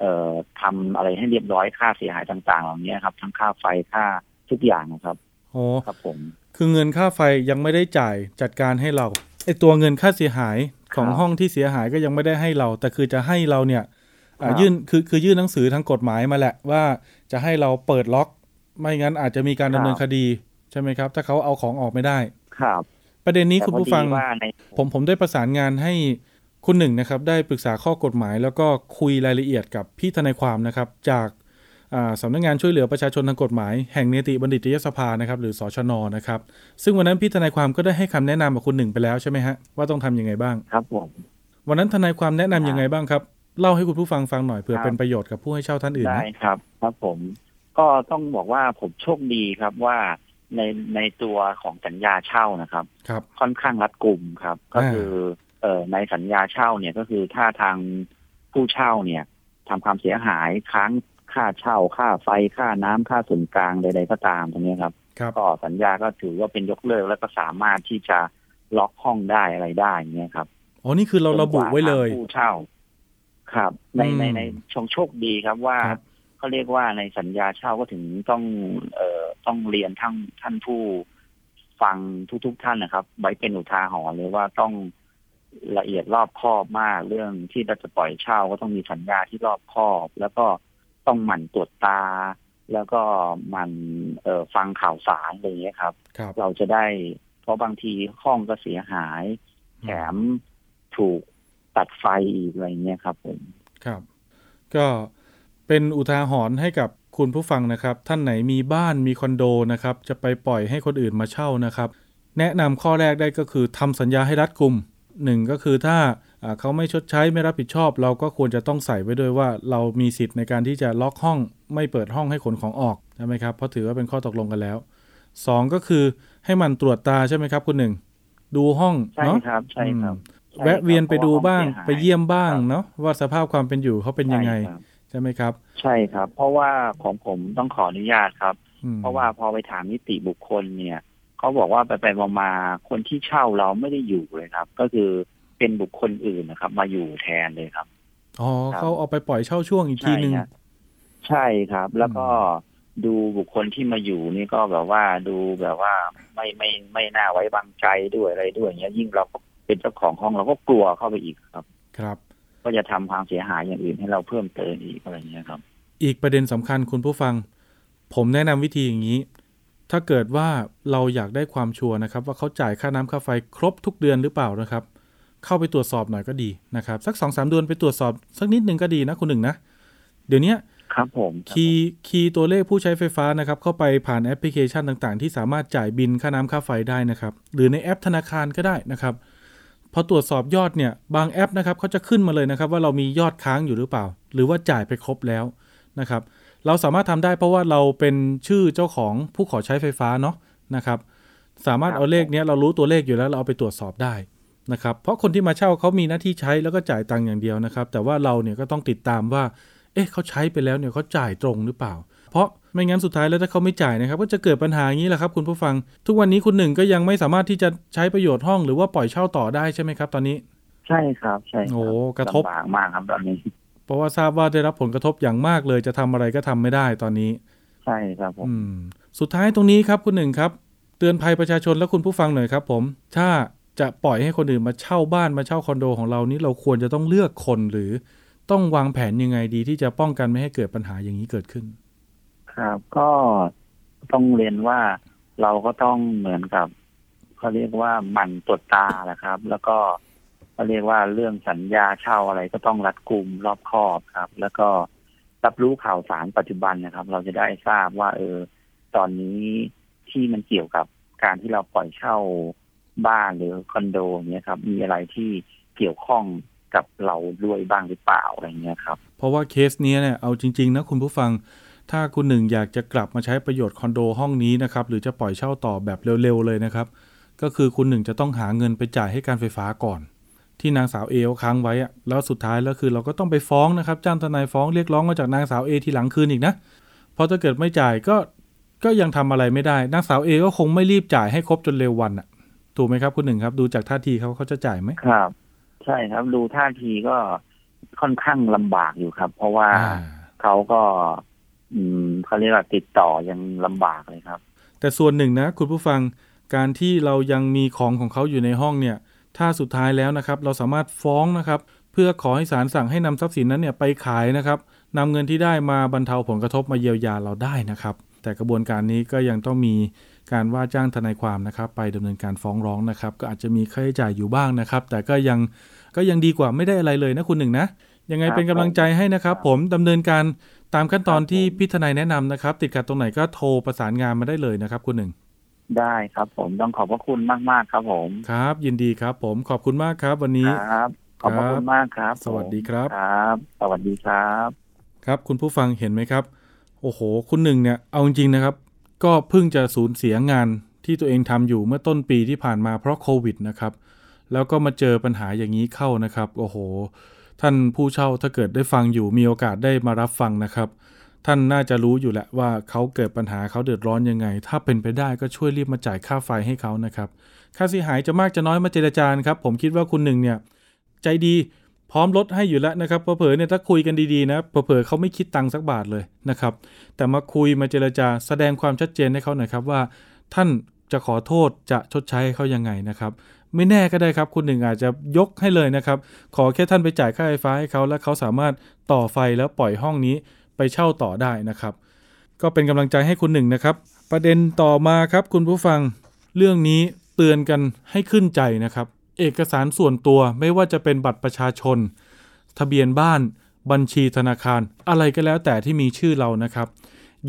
เอ่อทำอะไรให้เรียบร้อยค่าเสียหายต่าง ๆ เหล่านี้ครับ ทั้งค่าไฟค่าทุกอย่างนะครับโอ้ครับผม คือเงินค่าไฟยังไม่ได้จ่ายจัดการให้เราไอตัวเงินค่าเสียหายของครับห้องที่เสียหายก็ยังไม่ได้ให้เรา แต่คือจะให้เราเนี่ยอ่าครับยื่นคือคือยื่นหนังสือทางกฎหมายมาแหละว่า จะให้เราเปิดล็อก ไม่งั้นอาจจะมีการดำเนินคดีใช่ไหมครับ ถ้าเขาเอาของออกไม่ได้ ครับ ประเด็นนี้แต่คุณพอผู้ดีฟังว่าในผมผมได้ประสานงานให้คุณหนึ่งนะครับ ได้ปรึกษาข้อกฎหมาย แล้วก็คุยรายละเอียดกับพี่ทนายความนะครับ จากสำนักงงานช่วยเหลือประชาชนทางกฎหมาย แห่งเนติบัณฑิตยสภานะครับ หรือสชนนะครับ ซึ่งวันนั้นพี่ทนายความก็ได้ให้คำแนะนำกับคุณหนึ่งไปแล้วใช่ไหมฮะว่าต้องทํำยังไงบ้างครับผมวันนั้นทนายความแนะนํำยังไงบ้างครับ เล่าให้คุณผู้ฟังฟังหน่อยเผื่อเป็นประโยชน์กับผู้ให้เช่าท่านอื่นได้ครับ ครับผมก็ต้องบอกว่าผมโชคดีครับว่าในในตัวของสัญญาเช่านะครับครับ ค่อนข้างรัดกุมครับ ก็คือเอ่อในสัญญาเช่าเนี่ยก็คือถ้าทางผู้เช่าเนี่ยทำความเสียหายค้างค่าเช่า ค่าไฟค่าน้ำค่าส่วนกลางใดๆก็ตามตรงนี้ครับก็สัญญาก็ถือว่าเป็นยกเลิกแล้วก็สามารถที่จะล็อกห้องได้อะไรได้เงี้ยครับอ๋อนี่คือเราระบุไว้เลยผู้เช่า ครับในในในชงโชคดีครับว่าเขาเรียกว่าในสัญญาเช่าก็ถึงต้อง เอ่อต้องเรียนทั้งท่านผู้ฟังทุกๆทท่านนะครับ ไว้เป็นอุทาหรณ์เลยว่าต้องละเอียดรอบคอบมากเรื่องที่เราจะปล่อยเช่าก็ต้องมีสัญญาที่รอบคอบ แล้วก็ต้องหมั่นตรวจตา แล้วก็มันเอ่อฟังข่าวสารอะไรอย่างเงี้ยครับรบเราจะได้ เพราะบางทีห้องก็เสียหาย แถมถูก ตัดไฟอีกอะไรเงี้ยครับผมครับ ก็เป็นอุทาหรณ์ให้กับคุณผู้ฟังนะครับ ท่านไหนมีบ้านมีคอนโดนะครับ จะไปปล่อยให้คนอื่นมาเช่านะครับ แนะนำข้อแรกได้ก็คือทำสัญญาให้รัดกุมหนึ่งก็คือถ้าเขาไม่ชดใช้ไม่รับผิดชอบ เราก็ควรจะต้องใส่ไว้ด้วยว่าเรามีสิทธิ์ในการที่จะล็อกห้องไม่เปิดห้องให้ขนของออกใช่ไหมครับเพราะถือว่าเป็นข้อตกลงกันแล้ว 2 ก็คือให้มันตรวจตาใช่ไหมครับคุณหนึ่งดูห้องเนาะใช่ครับใช่ครับ แวะเวียนไปดูบ้างไปเยี่ยมบ้างเนาะว่าสภาพความเป็นอยู่เขาเป็นยังไง ใช่ไหมครับ ใช่ครับ เพราะว่าของผมต้องขออนุญาตครับ เพราะว่าพอไปถามนิติบุคคลเนี่ยเขาบอกว่าไปไปมาคนที่เช่าเราไม่ได้อยู่เลยครับ ก็คือเป็นบุคคลอื่นนะครับ มาอยู่แทนเลยครับอ๋อเขาเอาไปปล่อยเช่าช่วงอีกทีหนึ่งใช่ครับ แล้วก็ดูบุคคลที่มาอยู่นี่ก็แบบว่าดูแบบว่าไม่ไม่ไม่น่าไว้วางใจด้วยอะไรด้วยเงี้ยยิ่งเรา เป็นเจ้าของห้องเราก็กลัวเข้าไปอีกครับ ครับ ก็จะทำความเสียหายอย่างอื่นให้เราเพิ่มเติมอีกอะไรเงี้ยครับ อีกประเด็นสำคัญคุณผู้ฟัง ผมแนะนำวิธีอย่างนี้ ถ้าเกิดว่าเราอยากได้ความชัวร์นะครับ ว่าเขาจ่ายค่าน้ำค่าไฟครบทุกเดือนหรือเปล่านะครับ เข้าไปตรวจสอบหน่อยก็ดีนะครับสักสองสามเดือนไปตรวจสอบสักนิดนึงก็ดีนะคุณหนึ่งนะเดี๋ยวนี้ครับผม key key ตัวเลขผู้ใช้ไฟฟ้านะครับ เข้าไปผ่านแอปพลิเคชันต่างๆ ที่สามารถจ่ายบิลค่าน้ำค่าไฟได้นะครับ หรือในแอปธนาคารก็ได้นะครับพ อตรวจสอบยอดเนี่ยบางแอปนะครับเขาจะขึ้นมาเลยนะครับ ว่าเรามียอดค้างอยู่หรือเปล่า หรือว่าจ่ายไปครบแล้วนะครับ เราสามารถทำได้เพราะว่าเราเป็นชื่อเจ้าของผู้ขอใช้ไฟฟ้าเนาะนะครับ สามารถเอาเลขเนี้ยเรารู้ตัวเลขอยู่แล้วเราเอาไปตรวจสอบได้นะครับ เพราะคนที่มาเช่าเขามีหน้าที่ใช้แล้วก็จ่ายตังค์อย่างเดียวนะครับ แต่ว่าเราเนี่ยก็ต้องติดตามว่า เอ๊ะเขาใช้ไปแล้วเนี่ยเขาจ่ายตรงหรือเปล่า เพราะ ไม่งั้นสุดท้ายแล้วถ้าเขาไม่จ่ายนะครับ ก็จะเกิดปัญหาอย่างนี้แหละครับคุณผู้ฟัง ทุกวันนี้คุณหนึ่งก็ยังไม่สามารถที่จะใช้ประโยชน์ห้องหรือว่าปล่อยเช่าต่อได้ใช่ไหมครับ ตอนนี้ ใช่ครับใช่โอ้กระทบลำบากมากครับตอนนี้ เพราะว่าทราบว่าได้รับผลกระทบอย่างมากเลยจะทำอะไรก็ทำไม่ได้ตอนนี้ ใช่ครับผมสุดท้ายตรงนี้ครับคุณหนึ่งครับ เตือนภัยประชาชนและคุณผู้ฟังหน่อยครับ ผม ถ้าจะปล่อยให้คนอื่นมาเช่าบ้านมาเช่าคอนโดของเรานี้เราควรจะต้องเลือกคนหรือต้องวางแผนยังไงดีที่จะป้องกันไม่ให้เกิดปัญหาอย่างนี้เกิดขึ้น ครับ ก็ต้องเรียนว่าเราก็ต้องเหมือนกับเขาเรียกว่าหมั่นตรวจตาแหละครับ แล้วก็เขาเรียกว่าเรื่องสัญญาเช่าอะไรก็ต้องรัดกุมรอบคอบครับ แล้วก็รับรู้ข่าวสารปัจจุบันนะครับ เราจะได้ทราบว่า เออ ตอนนี้ที่มันเกี่ยวกับการที่เราปล่อยเช่าบ้านหรือคอนโดเนี่ยครับ มีอะไรที่เกี่ยวข้องกับเราด้วยบ้างหรือเปล่าอะไรเงี้ยครับ เพราะว่าเคสนี้เนี่ยเอาจริง ๆ นะคุณผู้ฟัง ถ้าคุณหนึ่งอยากจะกลับมาใช้ประโยชน์คอนโดห้องนี้นะครับหรือจะปล่อยเช่าต่อแบบเร็วๆเลยนะครับ ก็คือคุณหนึ่งจะต้องหาเงินไปจ่ายให้การไฟฟ้าก่อน ที่นางสาวเอเขาค้างไว้อะแล้วสุดท้ายแล้วคือเราก็ต้องไปฟ้องนะครับจ้างทนายฟ้องเรียกร้องมาจากนางสาวเอทีหลังคืนอีกนะเพราะถ้าเกิดไม่จ่ายก็ก็ยังทำอะไรไม่ได้นางสาวเอก็คงไม่รีบจ่ายให้ครบจนเร็ววันอะถูกไหมครับคุณหนึ่งครับ ดูจากท่าทีเขาเขาจะจ่ายไหมครับ ใช่ครับ ดูท่าทีก็ค่อนข้างลำบากอยู่ครับ เพราะว่าเขาก็ อืมเขาเรียกว่าติดต่อยังลำบากเลยครับ แต่ส่วนหนึ่งนะ คุณผู้ฟังการที่เรายังมีของของเขาอยู่ในห้องเนี่ย ถ้าสุดท้ายแล้วนะครับ เราสามารถฟ้องนะครับ เพื่อขอให้ศาลสั่งให้นำทรัพย์สินนั้นเนี่ยไปขายนะครับนำเงินที่ได้มาบรรเทาผลกระทบมาเยียวยาเราได้นะครับ แต่กระบวนการนี้ก็ยังต้องมีการว่าจ้างทนายความนะครับ ไปดำเนินการฟ้องร้องนะครับ ก็อาจจะมีค่าใช้จ่ายอยู่บ้างนะครับ แต่ก็ยังก็ยังดีกว่าไม่ได้อะไรเลยนะคุณหนึ่งนะยังไงเป็นกำลังใจให้นะครับ ผมดำเนินการ ตามขั้นตอนที่พี่ทนายแนะนำนะครับ ติดขัดตรงไหนก็โทรประสานงานมาได้เลยนะครับ คุณหนึ่ง ได้ครับ ผมต้องขอบพระคุณมากๆครับผม ครับ ยินดีครับ ผมขอบคุณมากครับ วันนี้ครับขอบพระคุณมากครับ สวัสดีครับครับ สวัสดีครับ ครับ คุณผู้ฟังเห็นไหมครับ โอ้โห คุณหนึ่งเนี่ยเอาจริงๆนะครับ ก็เพิ่งจะสูญเสียงานที่ตัวเองทำอยู่เมื่อต้นปีที่ผ่านมาเพราะโควิดนะครับ แล้วก็มาเจอปัญหาอย่างนี้เข้านะครับ โอ้โห ท่านผู้เช่าถ้าเกิดได้ฟังอยู่มีโอกาสได้มารับฟังนะครับ ท่านน่าจะรู้อยู่แหละว่าเขาเกิดปัญหาเขาเดือดร้อนยังไง ถ้าเป็นไปได้ก็ช่วยรีบมาจ่ายค่าไฟให้เขานะครับค่าเสียหายจะมากจะน้อยมาเจรจาครับ ผมคิดว่าคุณหนึ่งเนี่ยใจดีพร้อมลดให้อยู่แล้วนะครับเผลอเนี่ยถ้าคุยกันดีๆนะเผลอเขาไม่คิดตังค์สักบาทเลยนะครับ แต่มาคุยมาเจรจาแสดงความชัดเจนให้เขาหน่อยครับว่า ท่านจะขอโทษจะชดใช้ให้เขายังไงนะครับ ไม่แน่ก็ได้ครับ คุณหนึ่งอาจจะยกให้เลยนะครับ ขอแค่ท่านไปจ่ายค่าไฟฟ้าให้เขา แล้วเขาสามารถต่อไฟแล้วปล่อยห้องนี้ไปเช่าต่อได้นะครับ ก็เป็นกำลังใจให้คุณหนึ่งนะครับ ประเด็นต่อมาครับคุณผู้ฟังเรื่องนี้เตือนกันให้ขึ้นใจนะครับ เอกสารส่วนตัวไม่ว่าจะเป็นบัตรประชาชน ทะเบียนบ้าน บัญชีธนาคาร อะไรก็แล้วแต่ที่มีชื่อเรานะครับ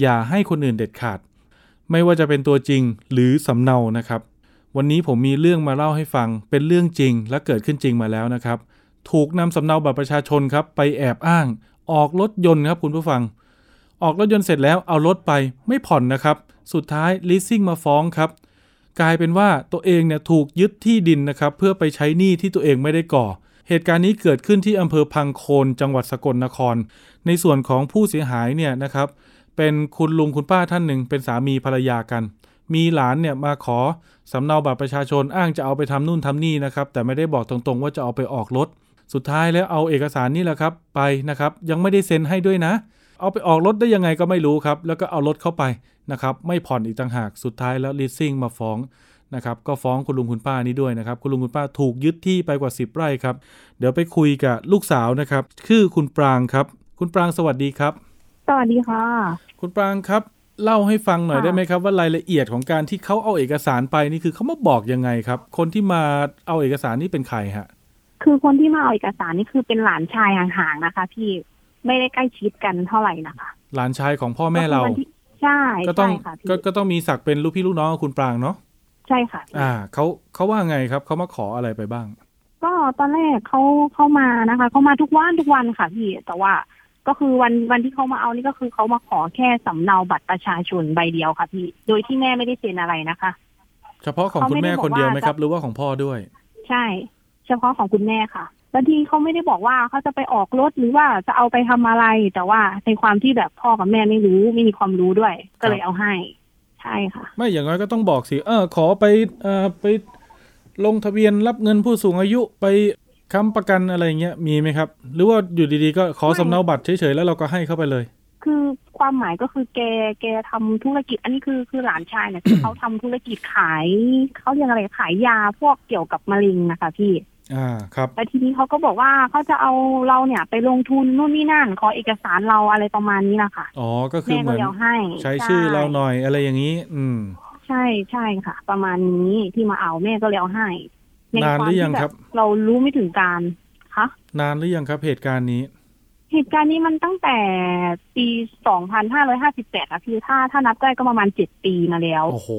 อย่าให้คนอื่นเด็ดขาด ไม่ว่าจะเป็นตัวจริงหรือสำเนานะครับ วันนี้ผมมีเรื่องมาเล่าให้ฟัง เป็นเรื่องจริงและเกิดขึ้นจริงมาแล้วนะครับ ถูกนำสำเนาบัตรประชาชนครับไปแอบอ้าง ออกรถยนต์ครับคุณผู้ฟัง ออกรถยนต์เสร็จแล้วเอารถไปไม่ผ่อนนะครับ สุดท้ายลิสซิ่งมาฟ้องครับ กลายเป็นว่าตัวเองเนี่ยถูกยึดที่ดินนะครับเพื่อไปใช้หนี้ที่ตัวเองไม่ได้ก่อ เหตุการณ์นี้เกิดขึ้นที่อำเภอพังโคนจังหวัดสกลนคร ในส่วนของผู้เสียหายเนี่ยนะครับ เป็นคุณลุงคุณป้าท่านหนึ่งเป็นสามีภรรยากัน มีหลานเนี่ยมาขอสำเนาบัตรประชาชนอ้างจะเอาไปทำนู่นทำนี่นะครับ แต่ไม่ได้บอกตรงๆ ว่าจะเอาไปออกรถ สุดท้ายแล้วเอาเอกสารนี่แหละครับ ไปนะครับ ยังไม่ได้เซ็นให้ด้วยนะ เอาไปออกรถได้ยังไงก็ไม่รู้ครับ แล้วก็เอารถเข้าไปนะครับ ไม่ผ่อนอีกต่างหากสุดท้ายแล้วลีสซิ่งมาฟ้องนะครับก็ฟ้องคุณลุงคุณป้านี้ด้วยนะครับ คุณลุงคุณป้าถูกยึดที่ไปกว่า 10 ไร่ครับ เดี๋ยวไปคุยกับลูกสาวนะครับ ชื่อคุณปรางครับ คุณปรางสวัสดีครับ สวัสดีค่ะ คุณปรางครับ เล่าให้ฟังหน่อยค่ะได้ไหมครับว่ารายละเอียดของการที่เขาเอาเอกสารไปนี่คือเขามาบอกยังไงครับ คนที่มาเอาเอกสารนี่เป็นใครฮะ คือคนที่มาเอาเอกสารนี่คือเป็นหลานชายห่างๆนะคะ พี่ไม่ได้ใกล้ชิดกันเท่าไหร่นะคะ หลานชายของพ่อแม่เราก็คือวันที่ใช่ก็ต้องใช่ค่ะพี่ก็ก็ต้องมีศักดิ์เป็นลูกพี่ลูกน้องกับคุณปรางเนาะใช่ค่ะพี่อ่าเขาเขาว่าไงครับเขามาขออะไรไปบ้าง ก็ตอนแรกเขาเข้ามานะคะเขามาทุกวันทุกวันค่ะพี่แต่ว่า ก็คือวันวันที่เขามาเอานี่ก็คือเขามาขอแค่สำเนาบัตรประชาชนใบเดียวค่ะพี่ โดยที่แม่ไม่ได้เซ็นอะไรนะคะ เฉพาะของคุณแม่คนเดียวไหมครับ หรือว่าของพ่อด้วย ใช่ เฉพาะของคุณแม่ค่ะแล้วที่เขาไม่ได้บอกว่าเขาจะไปออกรถหรือว่าจะเอาไปทำอะไร แต่ว่าในความที่แบบพ่อกับแม่ไม่รู้ไม่มีความรู้ด้วย ก็เลยเอาให้ ใช่ค่ะ ไม่อย่างน้อยก็ต้องบอกสิเออขอไปเอ่อไปลงทะเบียนรับเงินผู้สูงอายุไป ค้ำประกันอะไรเงี้ยมีไหมครับ หรือว่าอยู่ดีๆ ก็ขอไม่สำเนาบัตรเฉยๆแล้วเราก็ให้เข้าไปเลย คือความหมายก็คือแกแกทำธุรกิจ อันนี้คือคือหลานชายเนี่ยคือเขาทำธุรกิจขายเขาเรียกอะไรขายยาพวกเกี่ยวกับมะเร็งนะคะพี่อ่าครับแล้วทีนี้เขาก็บอกว่าเขาจะเอาเราเนี่ยไปลงทุนนู่นนี่นั่น ขอเอกสารเราอะไรประมาณนี้นะคะอ๋อก็คือแม่เหก็มือนเลยเอาให้ใช้ชื่อเราหน่อยอะไรอย่างนี้ อืม ใช่ใช่ค่ะ ประมาณนี้ที่มาเอาแม่ก็เลยเอาให้ในนานควมหรือยังที่แครับ เรารู้ไม่ถึงการคะนานหรือยังครับ เหตุการณ์นี้ เหตุการณ์นี้มันตั้งแต่ปีสองพันห้าร้อยห้าสิบแปดอะพี่ถ้าถ้านับได้ก็ประมาณเจ็ดปีมาแล้ว โอ้โห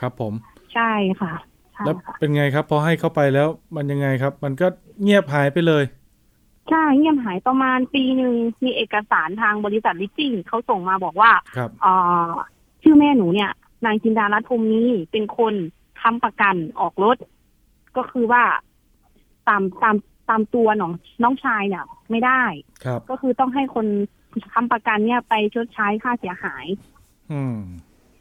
ครับผม ใช่ค่ะใช่แล้วค่ะเป็นไงครับ พอให้เข้าไปแล้วมันยังไงครับ มันก็เงียบหายไปเลยใช่เงียบหายประมาณปีหนึ่งมีเอกสารทางบริษัทลิสซิ่งเขาส่งมาบอกว่าครับเอ่อชื่อแม่หนูเนี่ย นางจินดารัตน์พรหมนี้เป็นคนค้ำประกันออกรถ ก็คือว่าตามตามตามตัวน้องน้องชายเนี่ย ไม่ได้ครับ ก็คือต้องให้คนค้ำประกันเนี่ยไปชดใช้ค่าเสียหาย อืม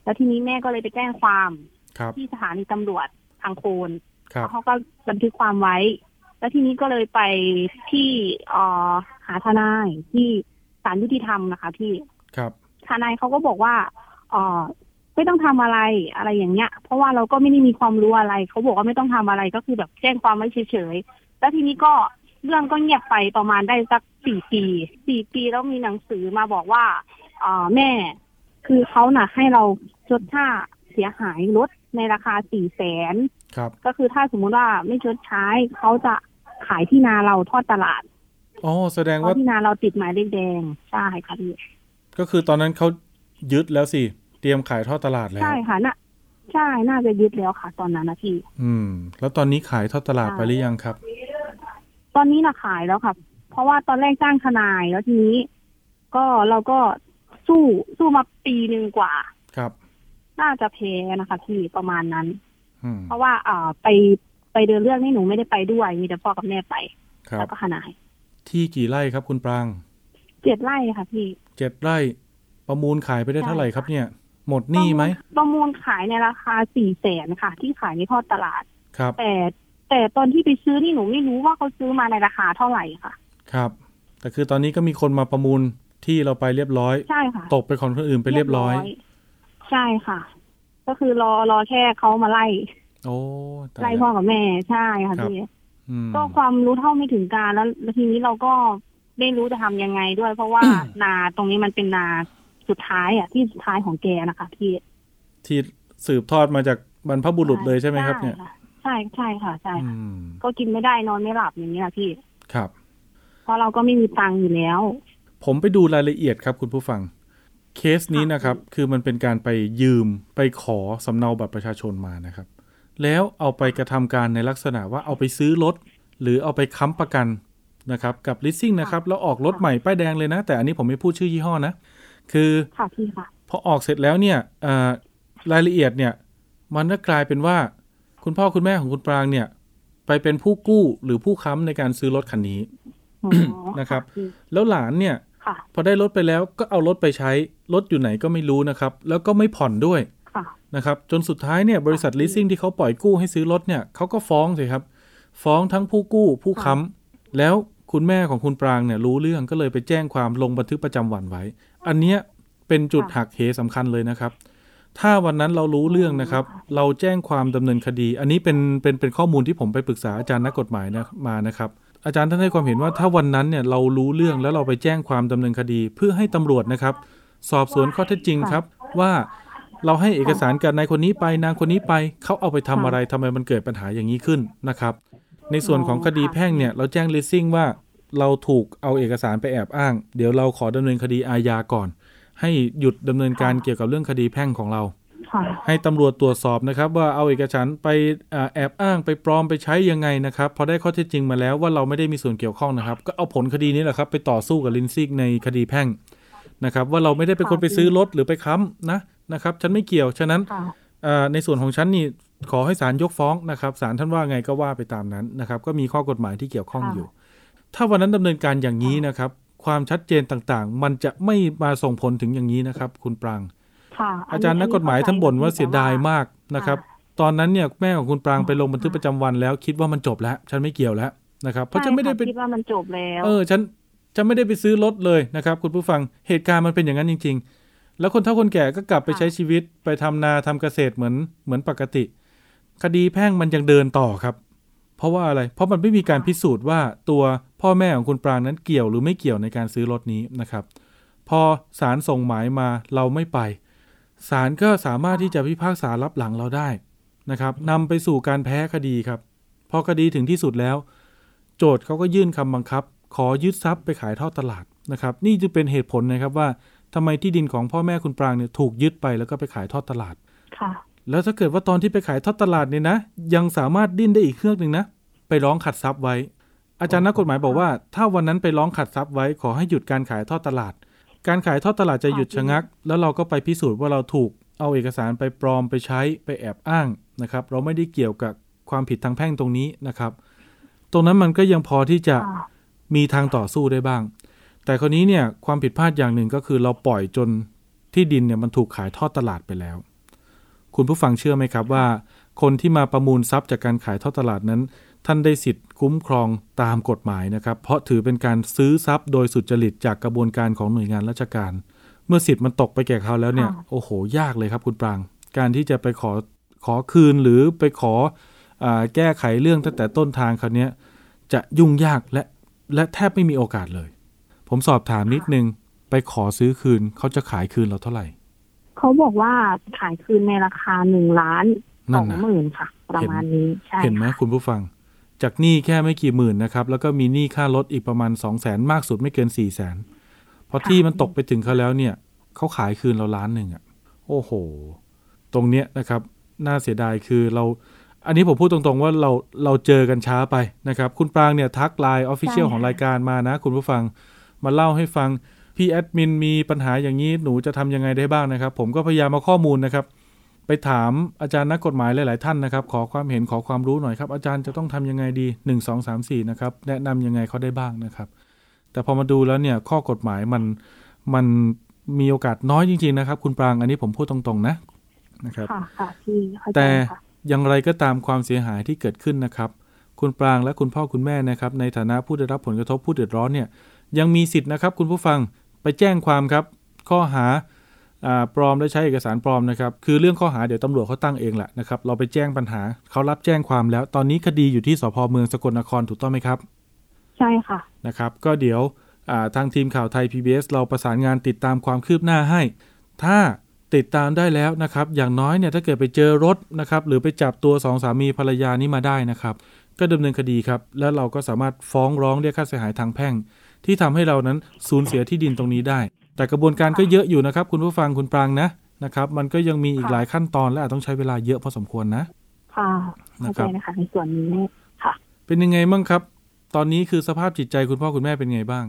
แล้วทีนี้แม่ก็เลยไปแจ้งความครับที่สถานีตำรวจทางโคนครับเขาก็บันทึกความไว้ แล้วทีนี้ก็เลยไปที่เอ่อหาทนายที่ศาลยุติธรรมนะคะพี่ครับทนายเขาก็บอกว่าเอ่อ ไม่ต้องทำอะไรอะไรอย่างเงี้ย เพราะว่าเราก็ไม่ได้มีความรู้อะไร เขาบอกว่าไม่ต้องทำอะไรก็คือแบบแจ้งความไว้เฉยๆแล้วทีนี้ก็เรื่องก็เงียบไปประมาณได้สักสี่ปีสี่ปีแล้วมีหนังสือมาบอกว่าเอ่อแม่ คือเขาน่ะ ให้เราชดค่าเสียหายรถในราคาสี่แสนครับก็คือถ้าสมมุติว่าไม่ชดใช้เขาจะขายที่นาเราทอดตลาดอ๋อแสดงเพว่าราะที่นาเราติดหมายเลขแดงใช่ค่ะพี่ก็คือตอนนั้นเขายึดแล้วสิ เตรียมขายทอดตลาดแล้ว ใช่ค่ะน่ะใช่น่าจะยึดแล้วค่ะ ตอนนั้นนะพี่ อืม แล้วตอนนี้ขายทอดตลาดใช่ไปหรือยังครับ ตอนนี้นะขายแล้วค่ะ เพราะว่าตอนแรกจ้างทนายแล้วทีนี้ ก็เราก็สู้สู้มาปีหนึ่งกว่า ครับ น่าจะแพ้นะคะพี่ประมาณนั้นอืมเพราะว่าอ่าไปไปเดินเรื่องนี่หนูไม่ได้ไปด้วย มีแต่พ่อกับแม่ไปครัแล้บวก็ทนาย ที่กี่ไร่ครับคุณปรางเจ็ดไร่ค่ะพี่เจ็ดไร่ประมูลขายไปได้ใช่เท่าไหร่ครับเนี่ย หมดหนี้ไหมประมูลขายในราคาสี่แสนค่ะ ที่ขายในทอดตลาด ครับ แต่แต่ตอนที่ไปซื้อนี่หนูไม่รู้ว่าเขาซื้อมาในราคาเท่าไหร่ค่ะ ครับ แต่คือตอนนี้ก็มีคนมาประมูลที่เราไปเรียบร้อย ใช่ค่ะ ตกไปของคนอื่นไปเรียบร้อย ใช่ค่ะ ก็คือรอรอแค่เขามาไล่ โอ้ตายไล่แล้วพ่อกับแม่ใช่ค่ะครับพี่อืมก็ความรู้เท่าไม่ถึงการแล้วแล้วทีนี้เราก็ไม่รู้จะทำยังไงด้วย เพราะว่านาตรงนี้มันเป็นนา สุดท้ายอะที่สุดท้ายของแกนะคะพี่ที่สืบทอดมาจากบรรพบุรุษเลยใช่ไหมครับ เนี่ยะใช่ใช่ค่ะใช่อืค่ะมก็กินไม่ได้นอนไม่หลับอย่างเงี้ยพี่ครับ เพราะเราก็ไม่มีตังค์อยู่แล้ว ผมไปดูรายละเอียดครับ คุณผู้ฟัง เคสนี้นะครับ คือมันเป็นการไปยืมไปขอสำเนาบัตรประชาชนมานะครับ แล้วเอาไปกระทำการในลักษณะว่าเอาไปซื้อรถหรือเอาไปค้ำประกันนะครับ กับ leasing นะครับ แล้วออกรถใหม่ป้ายแดงเลยนะ แต่อันนี้ผมไม่พูดชื่อยี่ห้อนะ คือค่ะพี่ค่ะพอออกเสร็จแล้วเนี่ยเอ่อรายละเอียดเนี่ย มันก็กลายเป็นว่า คุณพ่อคุณแม่ของคุณปรางเนี่ย ไปเป็นผู้กู้หรือผู้ค้ำในการซื้อรถคันนี้อ๋อนะครับพี่แล้วหลานเนี่ยค่ะพอได้รถไปแล้วก็เอารถไปใช้รถอยู่ไหนก็ไม่รู้นะครับ แล้วก็ไม่ผ่อนด้วยค่ะนะครับ จนสุดท้ายเนี่ยบริษัท leasing ที่เขาปล่อยกู้ให้ซื้อรถเนี่ยเขาก็ฟ้องสิครับ ฟ้องทั้งผู้กู้ผู้ค้ำแล้ว คุณแม่ของคุณปรางเนี่ยรู้เรื่องก็เลยไปแจ้งความลงบันทึกประจำวันไว้ อันเนี้ยเป็นจุดหักเหสำคัญเลยนะครับ ถ้าวันนั้นเรารู้เรื่องนะครับ เราแจ้งความดำเนินคดี อันนี้เป็นเป็นเป็นข้อมูลที่ผมไปปรึกษาอาจารย์นักกฎหมายนะมานะครับ อาจารย์ท่านให้ความเห็นว่าถ้าวันนั้นเนี่ยเรารู้เรื่องแล้วเราไปแจ้งความดำเนินคดี เพื่อให้ตำรวจนะครับ สอบสวนข้อเท็จจริงครับว่าเราให้เอกสารกับนายคนนี้ไปนางคนนี้ไปเขาเอาไปทำอะไรทำไมมันเกิดปัญหาอย่างนี้ขึ้นนะครับ ในส่วนของคดีแพ่งเนี่ยเราแจ้ง leasing ว่าเราถูกเอาเอกสารไปแอบอ้าง เดี๋ยวเราขอดำเนินคดีอาญาก่อน ให้หยุดดำเนินการเกี่ยวกับเรื่องคดีแพ่งของเราค่ะให้ตำรวจตรวจสอบนะครับ ว่าเอาเอกสารไปอาแอบอ้างไปปลอมไปใช้ยังไงนะครับพอได้ข้อเท็จจริงมาแล้วว่าเราไม่ได้มีส่วนเกี่ยวข้องนะครับ ก็เอาผลคดีนี้แหละครับ ไปต่อสู้กับลินซิกในคดีแพ่งนะครับ ว่าเราไม่ได้เป็นคนไปซื้อรถหรือไปค้ำนะนะครับ ฉันไม่เกี่ยวฉะนั้นค่ะอ่าในส่วนของฉันนี่ ขอให้ศาลยกฟ้องนะครับศาลท่านว่าไงก็ว่าไปตามนั้นนะครับ ก็มีข้อกฎหมายที่เกี่ยวข้องค่ะอยู่ ถ้าวันนั้นดำเนินการอย่างนี้นะครับ ความชัดเจนต่างๆ มันจะไม่มาส่งผลถึงอย่างนี้นะครับ คุณปรางค่ะอาจารย์นักกฎหมายท่านบ่นว่าเสียดายมากนะครับค่ะตอนนั้นเนี่ยแม่ของคุณปรางไปลงบันทึกประจำวันแล้วคิดว่ามันจบแล้ว ฉันไม่เกี่ยวแล้วนะครับ เพราะฉันไม่ได้ไปใช่ค่ะคิดว่ามันจบแล้วเออฉันฉันไม่ได้ไปซื้อรถเลยนะครับ คุณผู้ฟังเหตุการณ์มันเป็นอย่างนั้นจริง ๆ แล้วคนเฒ่าคนแก่ก็กลับไปค่ะใช้ชีวิตไปทำนาทำเกษตรเหมือนเหมือนปกติ คดีแพ่งมันยังเดินต่อครับ เพราะว่าอะไร เพราะมันไม่มีการพิสูจน์ว่าตัวพ่อแม่ของคุณปรางนั้นเกี่ยวหรือไม่เกี่ยวในการซื้อรถนี้นะครับ พอศาลส่งหมายมาเราไม่ไปศาลก็สามารถที่จะพิพากษารับหลังเราได้นะครับนำไปสู่การแพ้คดีครับ พอคดีถึงที่สุดแล้ว โจทย์เขาก็ยื่นคำบังคับ ขอยึดทรัพย์ไปขายทอดตลาดนะครับ นี่จึงเป็นเหตุผลนะครับว่าทำไมที่ดินของพ่อแม่คุณปรางเนี่ยถูกยึดไปแล้วก็ไปขายทอดตลาด ค่ะ แล้วถ้าเกิดว่าตอนที่ไปขายทอดตลาดเนี่ยนะ ยังสามารถดิ้นได้อีกเครื่องหนึ่งนะ ไปร้องขัดทรัพย์ไว้ อาจารย์นักกฎหมายบอกว่า ถ้าวันนั้นไปร้องขัดทรัพย์ไว้ขอให้หยุดการขายทอดตลาด การขายทอดตลาดจะหยุดชะงัก แล้วเราก็ไปพิสูจน์ว่าเราถูก เอาเอกสารไปปลอมไปใช้ไปแอบอ้างนะครับ เราไม่ได้เกี่ยวกับความผิดทางแพ่งตรงนี้นะครับ ตรงนั้นมันก็ยังพอที่จะมีทางต่อสู้ได้บ้าง แต่ครนี้เนี่ยความผิดพลาดอย่างหนึ่งก็คือเราปล่อยจนที่ดินเนี่ยมันถูกขายทอดตลาดไปแล้ว คุณผู้ฟังเชื่อไหมครับว่า คนที่มาประมูลทรัพย์จากการขายทอดตลาดนั้น ท่านได้สิทธิ์คุ้มครองตามกฎหมายนะครับ เพราะถือเป็นการซื้อทรัพย์โดยสุจริตจากกระบวนการของหน่วยงานราชการ เมื่อสิทธิ์มันตกไปแก่เขาแล้วเนี่ยค่ะโอ้โห ยากเลยครับคุณปราง การที่จะไปขอขอคืนหรือไปขออาแก้ไขเรื่องตั้งแต่ต้นทางคราวเนี้ยจะยุ่งยากและและแทบไม่มีโอกาสเลย ผมสอบถามนิดนึงไปขอซื้อคืนเขาจะขายคืนเราเท่าไหร่ เขาบอกว่าขายคืนในราคาหนึ่งล้านสนั่อนงนะหมื่นค่ะ ประมาณนี้ใช่เห็นไหมค่ะคุณผู้ฟัง จากหนี้แค่ไม่กี่หมื่นนะครับ แล้วก็มีหนี้ค่ารถอีกประมาณ2 0 0แสนมากสุดไม่เกิน4 0 0แสนพอที่มันตกไปถึงเขาแล้วเนี่ยเขาขายคืนเราล้านหนึ่งอะ่ะ โอ้โห ตรงเนี้ยนะครับ น่าเสียดายคือเรา อันนี้ผมพูดตรงๆว่าเราเราเจอกันช้าไปนะครับ คุณปรางเนี่ยทักไลน์ออฟฟิเชียลของรายการมานะ คุณผู้ฟังมาเล่าให้ฟัง พี่แอดมินมีปัญหาอย่างนี้หนูจะทำยังไงได้บ้างนะครับ ผมก็พยายามมาข้อมูลนะครับ ไปถามอาจารย์นักกฎหมายหลาย ๆ ท่านนะครับ ขอความเห็นขอความรู้หน่อยครับ อาจารย์จะต้องทำยังไงดี 1 2 3 4นะครับแนะนำยังไงเขาได้บ้างนะครับ แต่พอมาดูแล้วเนี่ยข้อกฎหมายมันมันมีโอกาสน้อยจริง ๆ นะครับ คุณปรางอันนี้ผมพูดตรง ๆ นะนะครับค่ะค่ะพี่เข้าใจแต่ค่ะอย่างไรก็ตามความเสียหายที่เกิดขึ้นนะครับ คุณปรางและคุณพ่อคุณแม่นะครับ ในฐานะผู้ได้รับผลกระทบผู้เดือดร้อนเนี่ยยังมีสิทธิ์นะครับ คุณผู้ฟัง ไปแจ้งความครับ ข้อหาอ่าปลอมและใช้เอกสารปลอมนะครับ คือเรื่องข้อหาเดี๋ยวตำรวจเขาตั้งเองแหละนะครับ เราไปแจ้งปัญหาเขารับแจ้งความแล้ว ตอนนี้คดีอยู่ที่สพเมืองสกลนครถูกต้องไหมครับ ใช่ค่ะนะครับ ก็เดี๋ยวอ่าทางทีมข่าวไทย PBS เราประสานงานติดตามความคืบหน้าให้ ถ้าติดตามได้แล้วนะครับ อย่างน้อยเนี่ยถ้าเกิดไปเจอรถนะครับ หรือไปจับตัวสองสามีภรรยานี้มาได้นะครับ ก็ดำเนินคดีครับ แล้วเราก็สามารถฟ้องร้องเรียกค่าเสียหายทางแพ่ง ที่ทำให้เรานั้นสูญเสียที่ดินตรงนี้ได้ แต่กระบวนการก็เยอะอยู่นะครับ คุณผู้ฟังคุณปรางนะนะครับ มันก็ยังมีอีกค่ะหลายขั้นตอนและอาจต้องใช้เวลาเยอะพอสมควรนะ ค่ะนะเข้าคใจรับนะคะในส่วนนี้ค่ะ เป็นยังไงบ้างครับ ตอนนี้คือสภาพจิตใจคุณพ่อคุณแม่เป็นไงบ้าง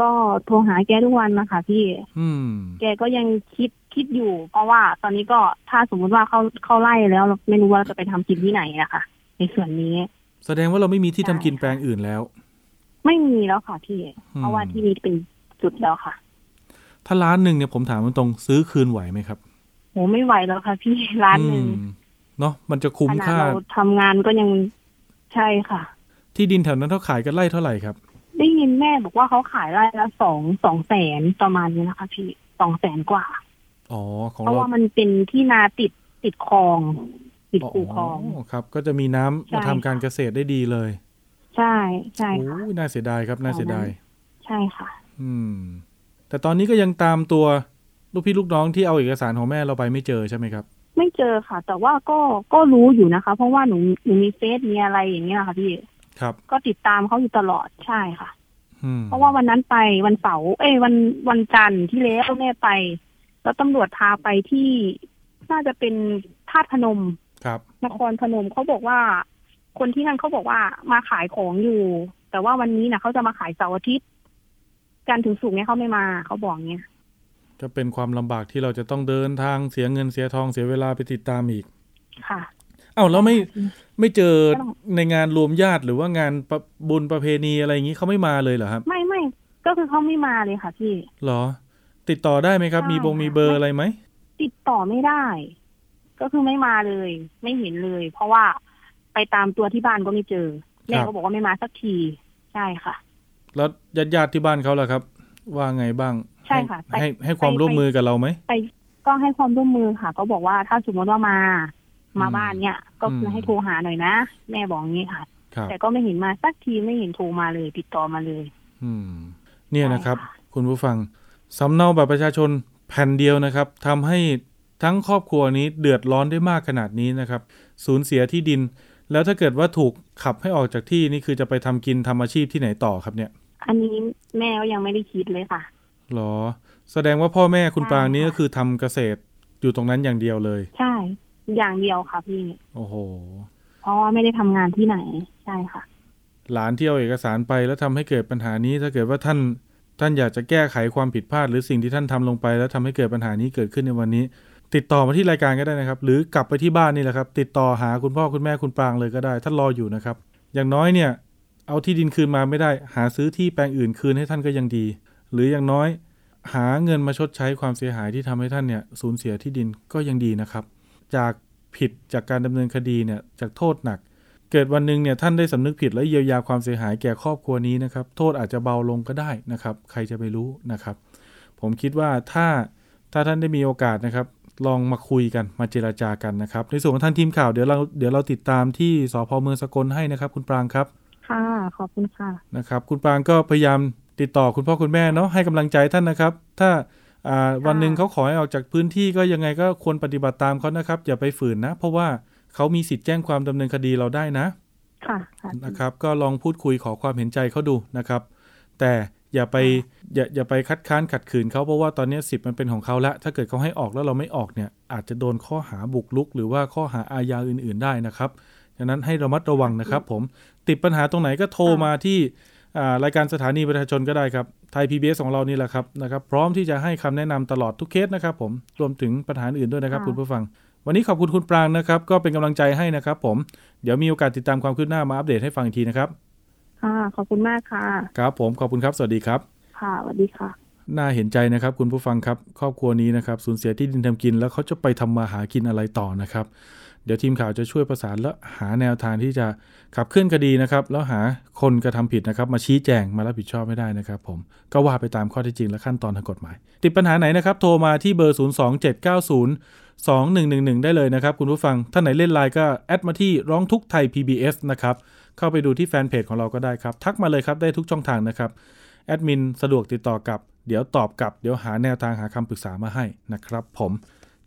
ก็โทรหาแกทุกวันนะคะพี่ อืม แกก็ยังคิดคิดอยู่ เพราะว่าตอนนี้ก็ถ้าสมมุติว่าเขาเขาไล่แล้วเราไม่รู้ว่าเราจะไปทำกินที่ไหนนะคะในส่วนนี้ แสดงว่าเราไม่มีที่ใช่ทำกินแปลงอื่นแล้ว ไม่มีแล้วค่ะพี่อืมเพราะว่าที่นี้เป็นจุดแล้วค่ะ ถ้าร้านหนึ่งเนี่ยผมถามตรงๆซื้อคืนไหวไหมครับโหไม่ไหวแล้วค่ะ พี่ร้านหนึ่งอืมเนาะมันจะคุ้มขนาดค่าเราทำงานก็ยังใช่ค่ะ ที่ดินแถวนั้นเขาขายกันไร่เท่าไหร่ครับ ได้ยินแม่บอกว่าเขาขายไร่ละสองสองแสนประมาณนี้นะคะ พี่สองแสนกว่าอ๋อของเพราะเราว่ามันเป็นที่นาติดติดคลอง ติดคูคลองครับ ก็จะมีน้ำใช่มาทำการเกษตรได้ดีเลย ใช่ใช่โอ้ค่ะยน่าเสียดายครับน่าเสียดายใช่ค่ะ อืม แต่ตอนนี้ก็ยังตามตัวลูกพี่ลูกน้องที่เอาเอกสารของแม่เราไปไม่เจอใช่ไหมครับ ไม่เจอค่ะ แต่ว่าก็ก็รู้อยู่นะคะ เพราะว่าหนูหนูมีเฟซมีอะไรอย่างเงี้ยค่ะพี่ครับ ก็ติดตามเขาอยู่ตลอดใช่ค่ะอืมเพราะว่าวันนั้นไปวันเสาร์เอ้ยวันวันจันทร์ที่แล้วแม่ไป แล้วตำรวจพาไปที่น่าจะเป็นธาตุพนม ครับนครพนมเขาบอกว่า คนที่นั่นเขาบอกว่ามาขายของอยู่ แต่ว่าวันนี้นะเขาจะมาขายเสาร์อาทิตย์จันทร์ถึงศุกร์เนี่ยเขาไม่มาเขาบอกเงี้ยก็เป็นความลำบากที่เราจะต้องเดินทางเสียเงินเสียทองเสียเวลาไปติดตามอีก ค่ะเอ้าแล้วไม่ไม่เจอไม่ต้องในงานรวมญาติหรือว่างานประบุญประเพณีอะไรอย่างนี้เขาไม่มาเลยเหรอครับ ไม่ไม่ก็คือเขาไม่มาเลยค่ะพี่เหรอ ติดต่อได้ไหมครับใช่มีบงค่ะมีเบอร์อะไรไหมติดต่อไม่ได้ ก็คือไม่มาเลย ไม่เห็นเลย เพราะว่า ไปตามตัวที่บ้านก็ไม่เจอ แม่ก็บอกว่าไม่มาสักทีใช่ค่ะ แล้วญาติญาติๆที่บ้านเขาล่ะครับ ว่าไงบ้าง ใช่ค่ะให้ให้ไปให้ความไปร่วมมือกับเราไหมไปก็ให้ความร่วมมือค่ะ ก็บอกว่าถ้าสมมติว่ามา มาอืมบ้านเนี่ย ก็คือมให้โทรหาหน่อยนะ แม่บอกงี้ค่ะครับแต่ก็ไม่เห็นมาสักทีไม่เห็นโทรมาเลย ติดต่อมาเลย อืม เนี่ยนะครับใช่ค่ะคุณผู้ฟังสำเนาบัตรประชาชนแผ่นเดียวนะครับทำให้ทั้งครอบครัวนี้เดือดร้อนได้มากขนาดนี้นะครับ สูญเสียที่ดิน แล้วถ้าเกิดว่าถูกขับให้ออกจากที่นี่คือจะไปทำกินทำอาชีพที่ไหนต่อครับเนี่ย อันนี้แม่ก็ยังไม่ได้คิดเลยค่ะหรอ แสดงว่าพ่อแม่คุณใช่ปรางนี้ค่ะก็คือทำเกษตรอยู่ตรงนั้นอย่างเดียวเลย ใช่ อย่างเดียวค่ะพี่ โอ้โหเพราะว่าไม่ได้ทำงานที่ไหนใช่ค่ะ หลานที่เอาเอกสารไปแล้วทำให้เกิดปัญหานี้ถ้าเกิดว่าท่านท่านอยากจะแก้ไขความผิดพลาดหรือสิ่งที่ท่านทำลงไป แล้วทำให้เกิดปัญหานี้เกิดขึ้นในวันนี้ ติดต่อมาที่รายการก็ได้นะครับ หรือกลับไปที่บ้านนี่แหละครับ ติดต่อหาคุณพ่อคุณแม่คุณปรางเลยก็ได้ ท่านรออยู่นะครับ อย่างน้อยเนี่ย เอาที่ดินคืนมาไม่ได้ หาซื้อที่แปลงอื่นคืนให้ท่านก็ยังดี หรืออย่างน้อย หาเงินมาชดใช้ความเสียหายที่ทำให้ท่านเนี่ยสูญเสียที่ดินก็ยังดีนะครับ จากผิดจากการดำเนินคดีเนี่ยจากโทษหนัก เกิดวันหนึ่งเนี่ยท่านได้สำนึกผิดและเยียวยาความเสียหายแก่ครอบครัวนี้นะครับ โทษอาจจะเบาลงก็ได้นะครับ ใครจะไปรู้นะครับ ผมคิดว่าถ้าถ้าท่านได้มีโอกาสนะครับ ลองมาคุยกันมาเจราจากันนะครับ ในส่วนของท่านทีมข่าวเดี๋ยวเราเดี๋ยวเราติดตามที่สพเมืองสกลให้นะครับ คุณปรางครับ ค่ะ ขอบคุณค่ะนะครับ คุณปรางก็พยายามติดต่อคุณพ่อคุณแม่เนาะให้กำลังใจท่านนะครับ ถ้าอ่าวันหนึ่งเขาขอให้ออกจากพื้นที่ก็ยังไงก็ควรปฏิบัติตามเขานะครับ อย่าไปฝืนนะ เพราะว่าเขามีสิทธิ์แจ้งความดำเนินคดีเราได้นะค่ะค่ะนะครับ ก็ลองพูดคุยขอความเห็นใจเขาดูนะครับ แต่ อย่าไปอย่าอย่าไปคัดค้านขัดขืนเขาเพราะว่าตอนนี้สิทธิ์มันเป็นของเขาแล้วถ้าเกิดเขาให้ออกแล้วเราไม่ออกเนี่ยอาจจะโดนข้อหาบุกลุก หรือว่าข้อหาอาญาอื่น ๆได้นะครับดังนั้นให้ระมัดระวังนะครับ ผมติดปัญหาตรงไหนก็โทรมาที่รายการสถานีประชาชนก็ได้ครับไทย PBS ของเรานี่แหละครับนะครับ พร้อมที่จะให้คำแนะนำตลอดทุกเคสนะครับ ผมรวมถึงปัญหาอื่นด้วยนะครับ คุณผู้ฟัง วันนี้ขอบคุณคุณปรางนะครับ ก็เป็นกำลังใจให้นะครับ ผมเดี๋ยวมีโอกาสติดตามความคืบหน้ามาอัปเดตให้ฟังอีกทีนะครับ ค่ะขอบคุณมากค่ะ ครับ ผมขอบคุณครับ สวัสดีครับ ค่ะสวัสดีค่ะ น่าเห็นใจนะครับ คุณผู้ฟังครับครอบครัวนี้นะครับสูญเสียที่ดินทำกิน แล้วเขาจะไปทำมาหากินอะไรต่อนะครับ เดี๋ยวทีมข่าวจะช่วยประสานและหาแนวทางที่จะขับเคลื่อนคดีนะครับ แล้วหาคนกระทำผิดนะครับ มาชี้แจงมารับผิดชอบไม่ได้นะครับ ผมก็ว่าไปตามข้อที่จริงและขั้นตอนทางกฎหมาย ติดปัญหาไหนนะครับ โทรมาที่เบอร์ 02790 2111 ได้เลยนะครับ คุณผู้ฟังท่านไหนเล่นไลน์ก็แอดมาที่ร้องทุกไทย PBS นะครับ เข้าไปดูที่แฟนเพจของเราก็ได้ครับ ทักมาเลยครับได้ทุกช่องทางนะครับแอดมินสะดวกติดต่อกับเดี๋ยวตอบกลับเดี๋ยวหาแนวทางหาคำปรึกษามาให้นะครับ ผม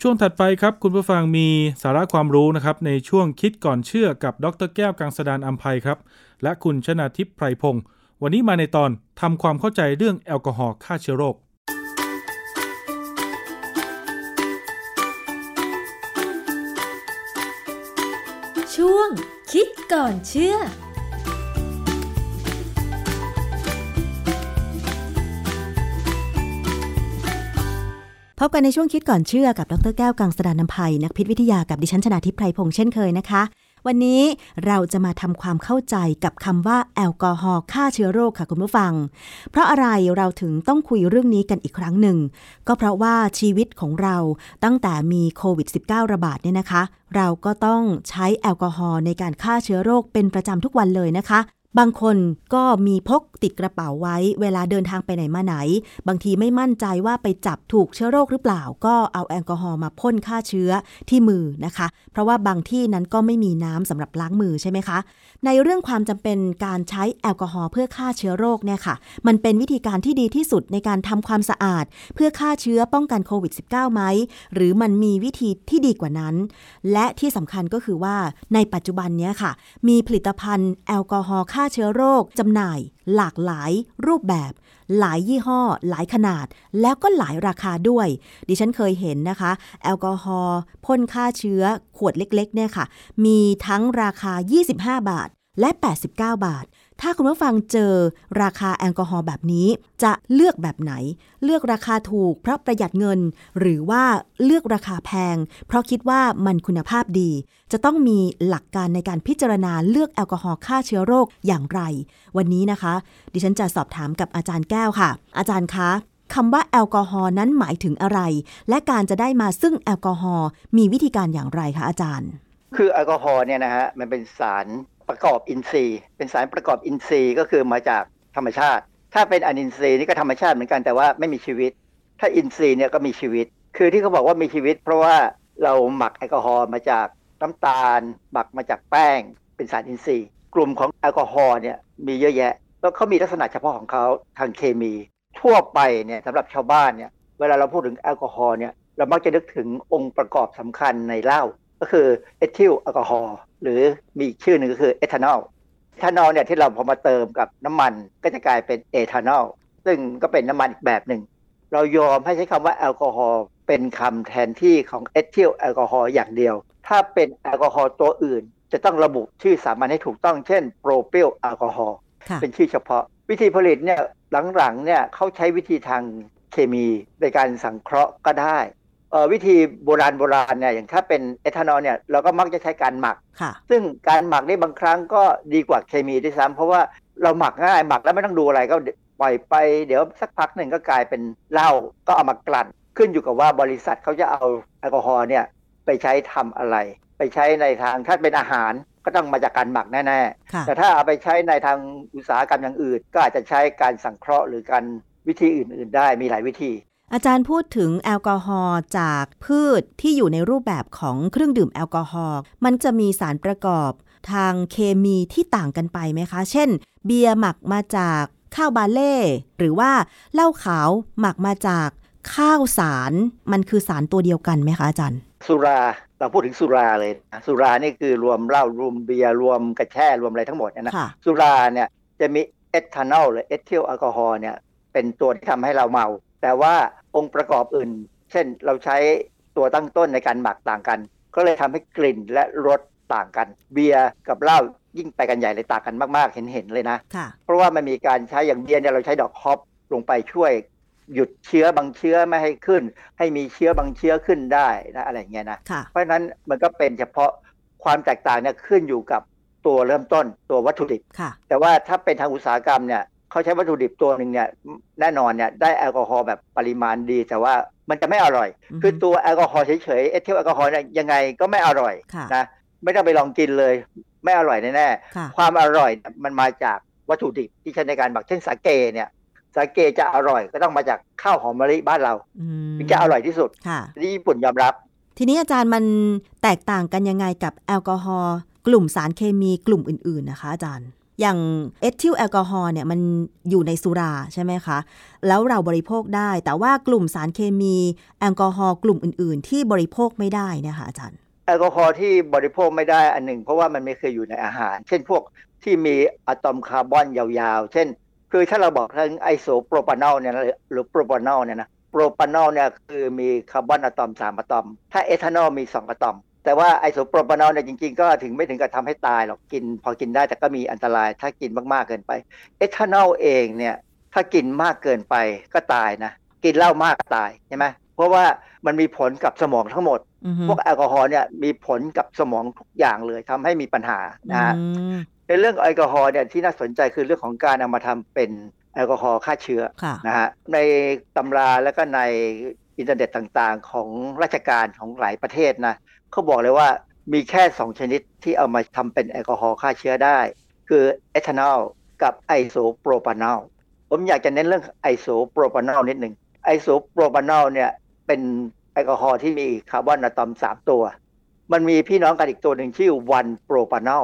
ช่วงถัดไปครับคุณผู้ฟังมีสาระความรู้นะครับในช่วงคิดก่อนเชื่อกับดรแก้วกังสดานอัมภัยครับ และคุณชนาทิพย์ไพรพงศ์วันนี้มาในตอนทำความเข้าใจเรื่องแอลกอฮอล์ฆ่าเชื้อโรค คิดก่อนเชื่อ พบกันในช่วงคิดก่อนเชื่อกับ ดรแก้วกังสดานนภัยนักพิษวิทยากับดิฉันชนาทิพไพรพงษ์เช่นเคยนะคะ วันนี้เราจะมาทำความเข้าใจกับคำว่าแอลกอฮอล์ฆ่าเชื้อโรคค่ะคุณผู้ฟัง เพราะอะไรเราถึงต้องคุยเรื่องนี้กันอีกครั้งหนึ่ง ก็เพราะว่าชีวิตของเราตั้งแต่มีโควิด -19 ระบาดเนี่ยนะคะ เราก็ต้องใช้แอลกอฮอล์ในการฆ่าเชื้อโรคเป็นประจำทุกวันเลยนะคะ บางคนก็มีพกติดกระเป๋าไว้ เวลาเดินทางไปไหนมาไหน บางทีไม่มั่นใจว่าไปจับถูกเชื้อโรคหรือเปล่า ก็เอาแอลกอฮอล์มาพ่นฆ่าเชื้อที่มือนะคะ เพราะว่าบางที่นั้นก็ไม่มีน้ำสำหรับล้างมือใช่ไหมคะ ในเรื่องความจำเป็นการใช้แอลกอฮอล์เพื่อฆ่าเชื้อโรคเนี่ยค่ะ มันเป็นวิธีการที่ดีที่สุดในการทำความสะอาด เพื่อฆ่าเชื้อป้องกันโควิด -19 ไหมหรือมันมีวิธีที่ดีกว่านั้น และที่สำคัญก็คือว่าในปัจจุบันนี้ค่ะ มีผลิตภัณฑ์แอลกอฮอล์ฆ่าาเชื้อโรคจำหน่าย หลากหลาย รูปแบบ หลายยี่ห้อ หลายขนาด แล้วก็หลายราคาด้วย ดิฉันเคยเห็นนะคะ แอลกอฮอล์พ่นฆ่าเชื้อขวดเล็กๆเนี่ยค่ะ มีทั้งราคา 25 บาทและ 89 บาท ถ้าคุณผู้ฟังเจอราคาแอลกอฮอล์แบบนี้ จะเลือกแบบไหน เลือกราคาถูกเพราะประหยัดเงิน หรือว่าเลือกราคาแพง เพราะคิดว่ามันคุณภาพดี จะต้องมีหลักการในการพิจารณาเลือกแอลกอฮอล์ฆ่าเชื้อโรคอย่างไร วันนี้นะคะ ดิฉันจะสอบถามกับอาจารย์แก้วค่ะ อาจารย์คะคำว่าแอลกอฮอล์นั้นหมายถึงอะไร และการจะได้มาซึ่งแอลกอฮอล์มีวิธีการอย่างไรคะอาจารย์ คือแอลกอฮอล์เนี่ยนะฮะมันเป็นสาร ประกอบอินทรีย์ เป็นสารประกอบอินทรีย์ก็คือมาจากธรรมชาติ ถ้าเป็นอนินทรีย์นี่ก็ธรรมชาติเหมือนกันแต่ว่าไม่มีชีวิต ถ้าอินทรีย์เนี่ยก็มีชีวิต คือที่เขาบอกว่ามีชีวิต เพราะว่าเราหมักแอลกอฮอล์มาจากน้ำตาล หมักมาจากแป้ง เป็นสารอินทรีย์ กลุ่มของแอลกอฮอล์เนี่ยมีเยอะแยะ แล้วเขามีลักษณะเฉพาะของเขาทางเคมี ทั่วไปเนี่ยสำหรับชาวบ้านเนี่ยเวลาเราพูดถึงแอลกอฮอล์เนี่ยเรามักจะนึกถึงองค์ประกอบสำคัญในเหล้า ก็คือเอทิลแอลกอฮอล์หรือมีอีกชื่อหนึ่งก็คือเอทานอลทานอลเนี่ยที่เราพอมาเติมกับน้ำมันก็จะกลายเป็นเอทานอลซึ่งก็เป็นน้ำมันอีกแบบหนึ่ง เรายอมให้ใช้คำว่าแอลกอฮอล์เป็นคำแทนที่ของเอทิลแอลกอฮอล์อย่างเดียว ถ้าเป็นแอลกอฮอล์ตัวอื่น จะต้องระบุชื่อสามัญให้ถูกต้องเช่นโพรพิลแอลกอฮอล์เป็นชื่อเฉพาะ วิธีผลิตเนี่ยหลังๆเนี่ยเขาใช้วิธีทางเคมีในการสังเคราะห์ก็ได้ วิธีโบราณโบราณเนี่ยอย่างถ้าเป็นเอทานอลเนี่ยเราก็มักจะใช้การหมัก ซึ่งการหมักนี่บางครั้งก็ดีกว่าเคมีด้วยซ้ำเพราะว่าเราหมักง่ายหมักแล้วไม่ต้องดูอะไรก็ปล่อยไปเดี๋ยวสักพักหนึ่งก็กลายเป็นเหล้าก็เอามากลั่น ขึ้นอยู่กับว่าบริษัทเขาจะเอาแอลกอฮอล์เนี่ยไปใช้ทำอะไร ไปใช้ในทางถ้าเป็นอาหารก็ต้องมาจากการหมักแน่ๆ แต่ถ้าเอาไปใช้ในทางอุตสาหกรรมอย่างอื่น ก็อาจจะใช้การสังเคราะห์หรือการวิธีอื่น ๆ ได้มีหลายวิธี อาจารย์พูดถึงแอลกอฮอล์จากพืชที่อยู่ในรูปแบบของเครื่องดื่มแอลกอฮอล์มันจะมีสารประกอบทางเคมีที่ต่างกันไปไหมคะ เช่น เบียร์หมักมาจากข้าวบาเล่หรือว่าเหล้าขาวหมักมาจากข้าวสารมันคือสารตัวเดียวกันไหมคะอาจารย์ สุราเราพูดถึงสุราเลยสุรานี่คือรวมเหล้ารวมเบียร์รวมกระแช่รวมอะไรทั้งหมดเนี่ยนะสุราเนี่ยจะมีเอทานอลหรือเอทิลแอลกอฮอล์เนี่ยเป็นตัวที่ทำให้เราเมา แต่ว่า องค์ประกอบอื่น เช่นเราใช้ตัวตั้งต้นในการหมักต่างกัน ก็เลยทำให้กลิ่นและรสต่างกัน เบียร์กับเหล้ายิ่งไปกันใหญ่เลยต่างกันมากๆ เห็นๆเลยนะค่ะเพราะว่ามันมีการใช้อย่างเบียร์เนี่ยเราใช้ดอกฮอปลงไปช่วยหยุดเชื้อบางเชื้อไม่ให้ขึ้น ให้มีเชื้อบางเชื้อขึ้นได้นะอะไรอย่างเงี้ยนะค่ะเพราะฉะนั้นมันก็เป็นเฉพาะความแตกต่างเนี่ยขึ้นอยู่กับตัวเริ่มต้นตัววัตถุดิบค่ะแต่ว่าถ้าเป็นทางอุตสาหกรรมเนี่ย เขาใช้วัตถุดิบตัวหนึ่งเนี่ยแน่นอนเนี่ยได้แอลกอฮอล์แบบปริมาณดี แต่ว่ามันจะไม่อร่อยอือฮึคือตัวแอลกอฮอล์เฉยๆเอทิลแอลกอฮอล์เนี่ยยังไงก็ไม่อร่อยค่ะนะไม่ต้องไปลองกินเลย ไม่อร่อยแน่ๆค่ะความอร่อยเนี่ยมันมาจากวัตถุดิบที่ใช้ในการหมักเช่นสาเกเนี่ยสาเกจะอร่อยก็ต้องมาจากข้าวหอมมะลิบ้านเราอืมถึงจะอร่อยที่สุดค่ะที่ญี่ปุ่นยอมรับ ทีนี้อาจารย์มันแตกต่างกันยังไงกับแอลกอฮอล์กลุ่มสารเคมีกลุ่มอื่นๆนะคะอาจารย์ อย่างเอทิลแอลกอฮอล์เนี่ยมันอยู่ในสุราใช่ไหมคะ แล้วเราบริโภคได้ แต่ว่ากลุ่มสารเคมีแอลกอฮอล์กลุ่มอื่น ๆ ที่บริโภคไม่ได้นะคะอาจารย์ แอลกอฮอล์ที่บริโภคไม่ได้อันหนึ่ง เพราะว่ามันไม่เคยอยู่ในอาหาร เช่นพวกที่มีอะตอมคาร์บอนยาวๆ เช่น คือถ้าเราบอกทั้งไอโซโปรปานอลเนี่ยหรือโปรปานอลเนี่ยนะโปรปานอลเนี่ยคือมีคาร์บอนอะตอมสามอะตอม ถ้าเอทานอลมีสองอะตอม แต่ว่าไอโซโปรปานอลเนี่ยจริง ๆ ก็ถึงไม่ถึงกับทำให้ตายหรอกกิน พอกินได้แต่ก็มีอันตรายถ้ากินมากๆเกินไป เอทานอลเองเนี่ยถ้ากินมากเกินไปก็ตายนะ กินเหล้ามากตายใช่ไหมเพราะว่ามันมีผลกับสมองทั้งหมดอือฮึพวกแอลกอฮอล์เนี่ยมีผลกับสมองทุกอย่างเลยทำให้มีปัญหานะฮะอืมในเรื่องแอลกอฮอล์เนี่ยที่น่าสนใจคือเรื่องของการนำมาทำเป็นแอลกอฮอล์ฆ่าเชื้อค่ะนะฮะในตำราแล้วก็ใน อินเทอร์เน็ตต่างๆ ของราชการของหลายประเทศนะเขาบอกเลยว่ามีแค่ 2 ชนิดที่เอามาทำเป็นแอลกอฮอล์ฆ่าเชื้อได้ คือเอทานอลกับ isopropanol ผมอยากจะเน้นเรื่อง isopropanol นิดหนึ่ง isopropanol เนี่ยเป็นแอลกอฮอล์ที่มีคาร์บอนอะตอม 3 ตัว มันมีพี่น้องกันอีกตัวหนึ่งชื่อ one propanol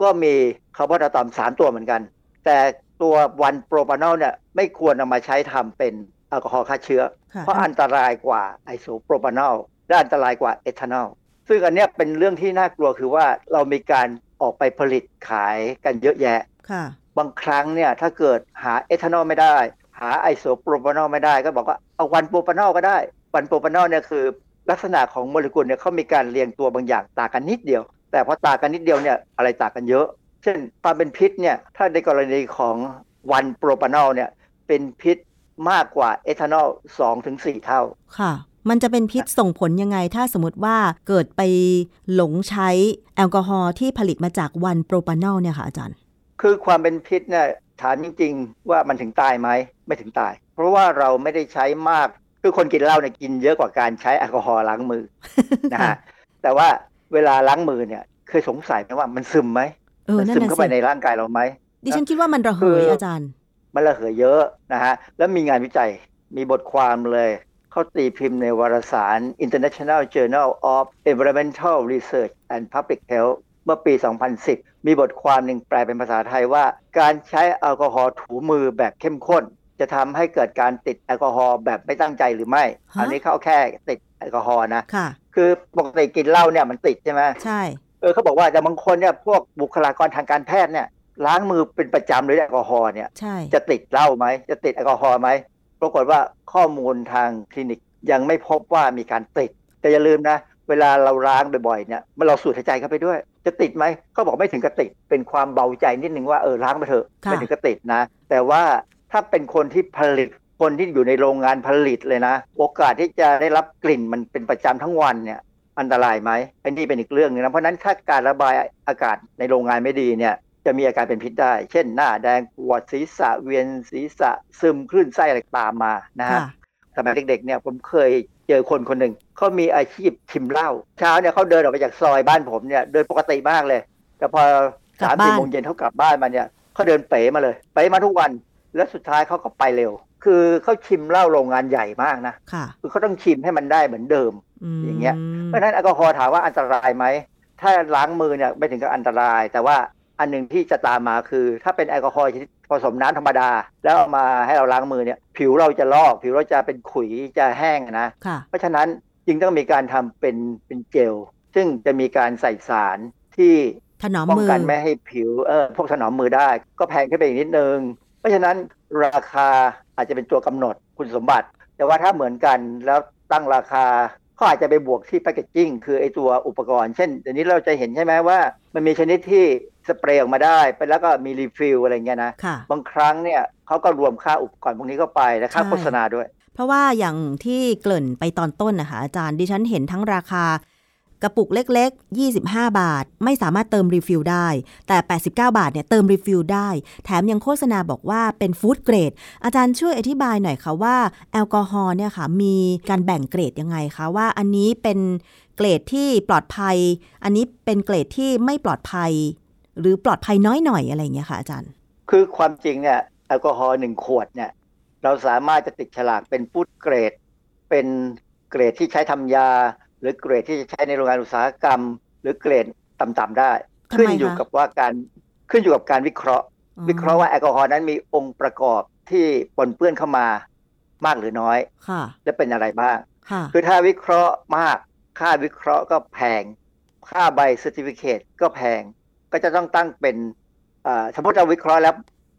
ก็มีคาร์บอนอะตอม 3 ตัวเหมือนกัน แต่ตัว one propanol เนี่ยไม่ควรนำมาใช้ทำเป็น แอลกอฮอล์ฆ่าเชื้อค่ะเพราะอันตรายกว่า isopropanol และอันตรายกว่าเอทานอลซึ่งอันเนี้ยเป็นเรื่องที่น่ากลัวคือว่าเรามีการออกไปผลิตขายกันเยอะแยะค่ะบางครั้งเนี่ยถ้าเกิดหาเอทานอลไม่ได้ หา isopropanol ไม่ได้ ก็บอกว่าเอา one propanol ก็ได้วันโปรปานอลเนี่ยคือ ลักษณะของโมเลกุลเนี่ยเขามีการเรียงตัวบางอย่างต่างกันนิดเดียว แต่พอต่างกันนิดเดียวเนี่ยอะไรต่างกันเยอะ เช่นความเป็นพิษเนี่ยถ้าในกรณีของวันโปรปานอลเนี่ยเป็นพิษ มากกว่าเอทานอล2ถึง4เท่า ค่ะ มันจะเป็นพิษส่งผลยังไง ถ้าสมมติว่าเกิดไปหลงใช้แอลกอฮอล์ที่ผลิตมาจากวันโปรปานอลเนี่ยค่ะอาจารย์ คือความเป็นพิษเนี่ยถามจริง ๆ ว่ามันถึงตายไหมไม่ถึงตาย เพราะว่าเราไม่ได้ใช้มาก คือคนกินเหล้าเนี่ยกินเยอะกว่าการใช้แอลกอฮอล์ล้างมือนะฮะแต่ว่าเวลาล้างมือเนี่ยเคยสงสัยไหมว่ามันซึมไหมเออมันั่นซึมน่ะเข้าไปสิในร่างกายเราไหมดิฉันคิดว่ามันระเหคืยอออาจารย์ มันระเหยเยอะนะฮะแล้วมีงานวิจัยมีบทความเลยเขาตีพิมพ์ในวารสาร International Journal of Environmental Research and Public Health เมื่อปี 2010 มีบทความหนึ่งแปลเป็นภาษาไทยว่า การใช้แอลกอฮอล์ถูมือแบบเข้มข้น จะทำให้เกิดการติดแอลกอฮอล์แบบไม่ตั้งใจหรือไม่ฮะอันนี้เขาแค่ติดแอลกอฮอล์นะค่ะคือปกติกินเหล้าเนี่ยมันติดใช่ไหมใช่เออเขาบอกว่าแต่บางคนเนี่ยพวกบุคลากรทางการแพทย์เนี่ย ล้างมือเป็นประจำเลยแอลกอฮอล์เนี่ยใช่จะติดเหล้าไหมจะติดแอลกอฮอล์ไหมปรากฏว่าข้อมูลทางคลินิกยังไม่พบว่ามีการติด แต่อย่าลืมนะเวลาเราล้างบ่อยๆเนี่ยมันเราสูดหายใจเข้าไปด้วย จะติดไหมเขาบอกไม่ถึงกับติด เป็นความเบาใจนิดนึงว่าเออล้างไปเถอะค่ะไม่ถึงกับติดนะ แต่ว่าถ้าเป็นคนที่ผลิตคนที่อยู่ในโรงงานผลิตเลยนะ โอกาสที่จะได้รับกลิ่นมันเป็นประจำทั้งวันเนี่ยอันตรายไหมอันนี้เป็นอีกเรื่องหนึงนะเพราะฉะนั้นถ้าการระบายอากาศในโรงงานไม่ดีเนี่ย จะมีอาการเป็นพิษได้ เช่นหน้าแดงปวดศีรษะเวียนศีรษะซึมคลื่นไส้อะไรตามมานะฮะค่ะสมัยเด็กๆเนี่ยผมเคยเจอคนคนหนึ่งเขามีอาชีพชิมเหล้าเช้าเนี่ยเขาเดินออกไปจากซอยบ้านผมเนี่ยเดินปกติมากเลย แต่พอกลับสามบ้าสี่นโมงเย็นเขากลับบ้านมาเนี่ยเขาเดินเป๋มาเลยเป๋มาทุกวัน แล้วสุดท้ายเขาก็ไปเร็ว คือเขาชิมเหล้าโรงงานใหญ่มากนะค่ะคือเขาต้องชิมให้มันได้เหมือนเดิมมอย่างเงี้ยเพราะฉะนั้นแอลกอฮอล์ถามว่าอันตรายไหมถ้าล้างมือเนี่ยไม่ถึงกับอันตราย แต่ว่า อันหนึ่งที่จะตามมาคือ ถ้าเป็นแอลกอฮอล์ชนิดผสมน้ำธรรมดา แล้วเอามาให้เราล้างมือเนี่ยผิวเราจะลอก ผิวเราจะเป็นขุยจะแห้งนะค่ะเพราะฉะนั้นจึงต้องมีการทำเป็นเป็นเจล ซึ่งจะมีการใส่สารที่ถนอมป้องมือกันไม่ให้ผิวเออพวกถนอมมือได้ ก็แพงขึ้นไปอีกนิดนึง เพราะฉะนั้นราคาอาจจะเป็นตัวกำหนดคุณสมบัติ แต่ว่าถ้าเหมือนกันแล้วตั้งราคาเขาอาจจะไปบวกที่แพคเกจจิ้งคือไอตัวอุปกรณ์ เช่นเดี๋ยวนี้เราจะเห็นใช่ไหมว่า มันมีชนิดที่ สเปรย์ออกมาได้ไปแล้วก็มี refill อะไรเงี้ยนะค่ะบางครั้งเนี่ยเขาก็รวมค่าอุปกรณ์พวกนี้เข้าไปและค่าใช้โฆษณาด้วย เพราะว่าอย่างที่เกริ่นไปตอนต้นนะคะอาจารย์ดิฉันเห็นทั้งราคากระปุกเล็ก ๆ 25 บาท ไม่สามารถเติม refill ได้ แต่ 89 บาทเนี่ยเติม refill ได้ แถมยังโฆษณาบอกว่าเป็น food grade อาจารย์ช่วยอธิบายหน่อยค่ะว่าแอลกอฮอล์เนี่ยค่ะมีการแบ่งเกรดยังไงคะว่าอันนี้เป็นเกรดที่ปลอดภัย อันนี้เป็นเกรดที่ไม่ปลอดภัย หรือปลอดภัยน้อยหน่อยอะไรอย่างเงี้ยค่ะอาจารย์ คือความจริงเนี่ยแอลกอฮอล์หนึ่งขวดเนี่ย เราสามารถจะติดฉลากเป็นฟู้ดเกรด เป็นเกรดที่ใช้ทำยา หรือเกรดที่จะใช้ในโรงงานอุตสาหกรรม หรือเกรดต่ำๆได้ทำไมขึ้นอยู่คะกับว่าการขึ้นอยู่กับการวิเคราะห์ วิเคราะห์ว่าแอลกอฮอล์นั้นมีองค์ประกอบที่ปนเปื้อนเข้ามามากหรือน้อยค่ะและเป็นอะไรบ้างค่ะคือถ้าวิเคราะห์มาก ค่าวิเคราะห์ก็แพง ค่าใบ certificate ก็แพง ก็จะต้องตั้งเป็นอ่าสมมติเราวิเคราะห์แล้ว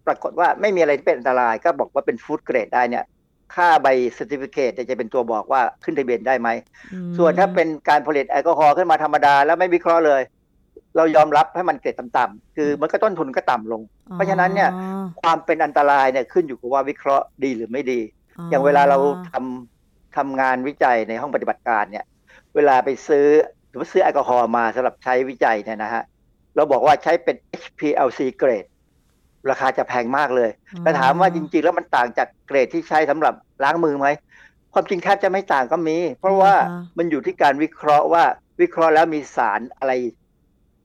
ปรากฏว่าไม่มีอะไรที่เป็นอันตราย ก็บอกว่าเป็น food grade ได้เนี่ย ค่าใบ certificate จะเป็นตัวบอกว่าขึ้นทะเบียนได้ไหมอืมส่วนถ้าเป็นการผลิตแอลกอฮอล์ขึ้นมาธรรมดา แล้วไม่วิเคราะห์เลย เรายอมรับให้มันเกรดต่ำๆคือมันก็ต้นทุนก็ต่ำลง เพราะฉะนั้นเนี่ยอ๋อความเป็นอันตรายเนี่ยขึ้นอยู่กับว่าวิเคราะห์ดีหรือไม่ดี อย่างเวลาเราทำทำงานวิจัยในห้องปฏิบัติการเนี่ย เวลาไปซื้อหรือว่าซื้อแอลกอฮอล์มาสำหรับใช้วิจัยเนี่ยนะฮะ เราบอกว่าใช้เป็น HPLC เกรด ราคาจะแพงมากเลยแต่ถามว่าจริง ๆ แล้วมันต่างจากเกรดที่ใช้สำหรับล้างมือไหม ความจริงแทบจะไม่ต่างก็มี เพราะว่ามันอยู่ที่การวิเคราะห์ว่าวิเคราะห์แล้วมีสารอะไร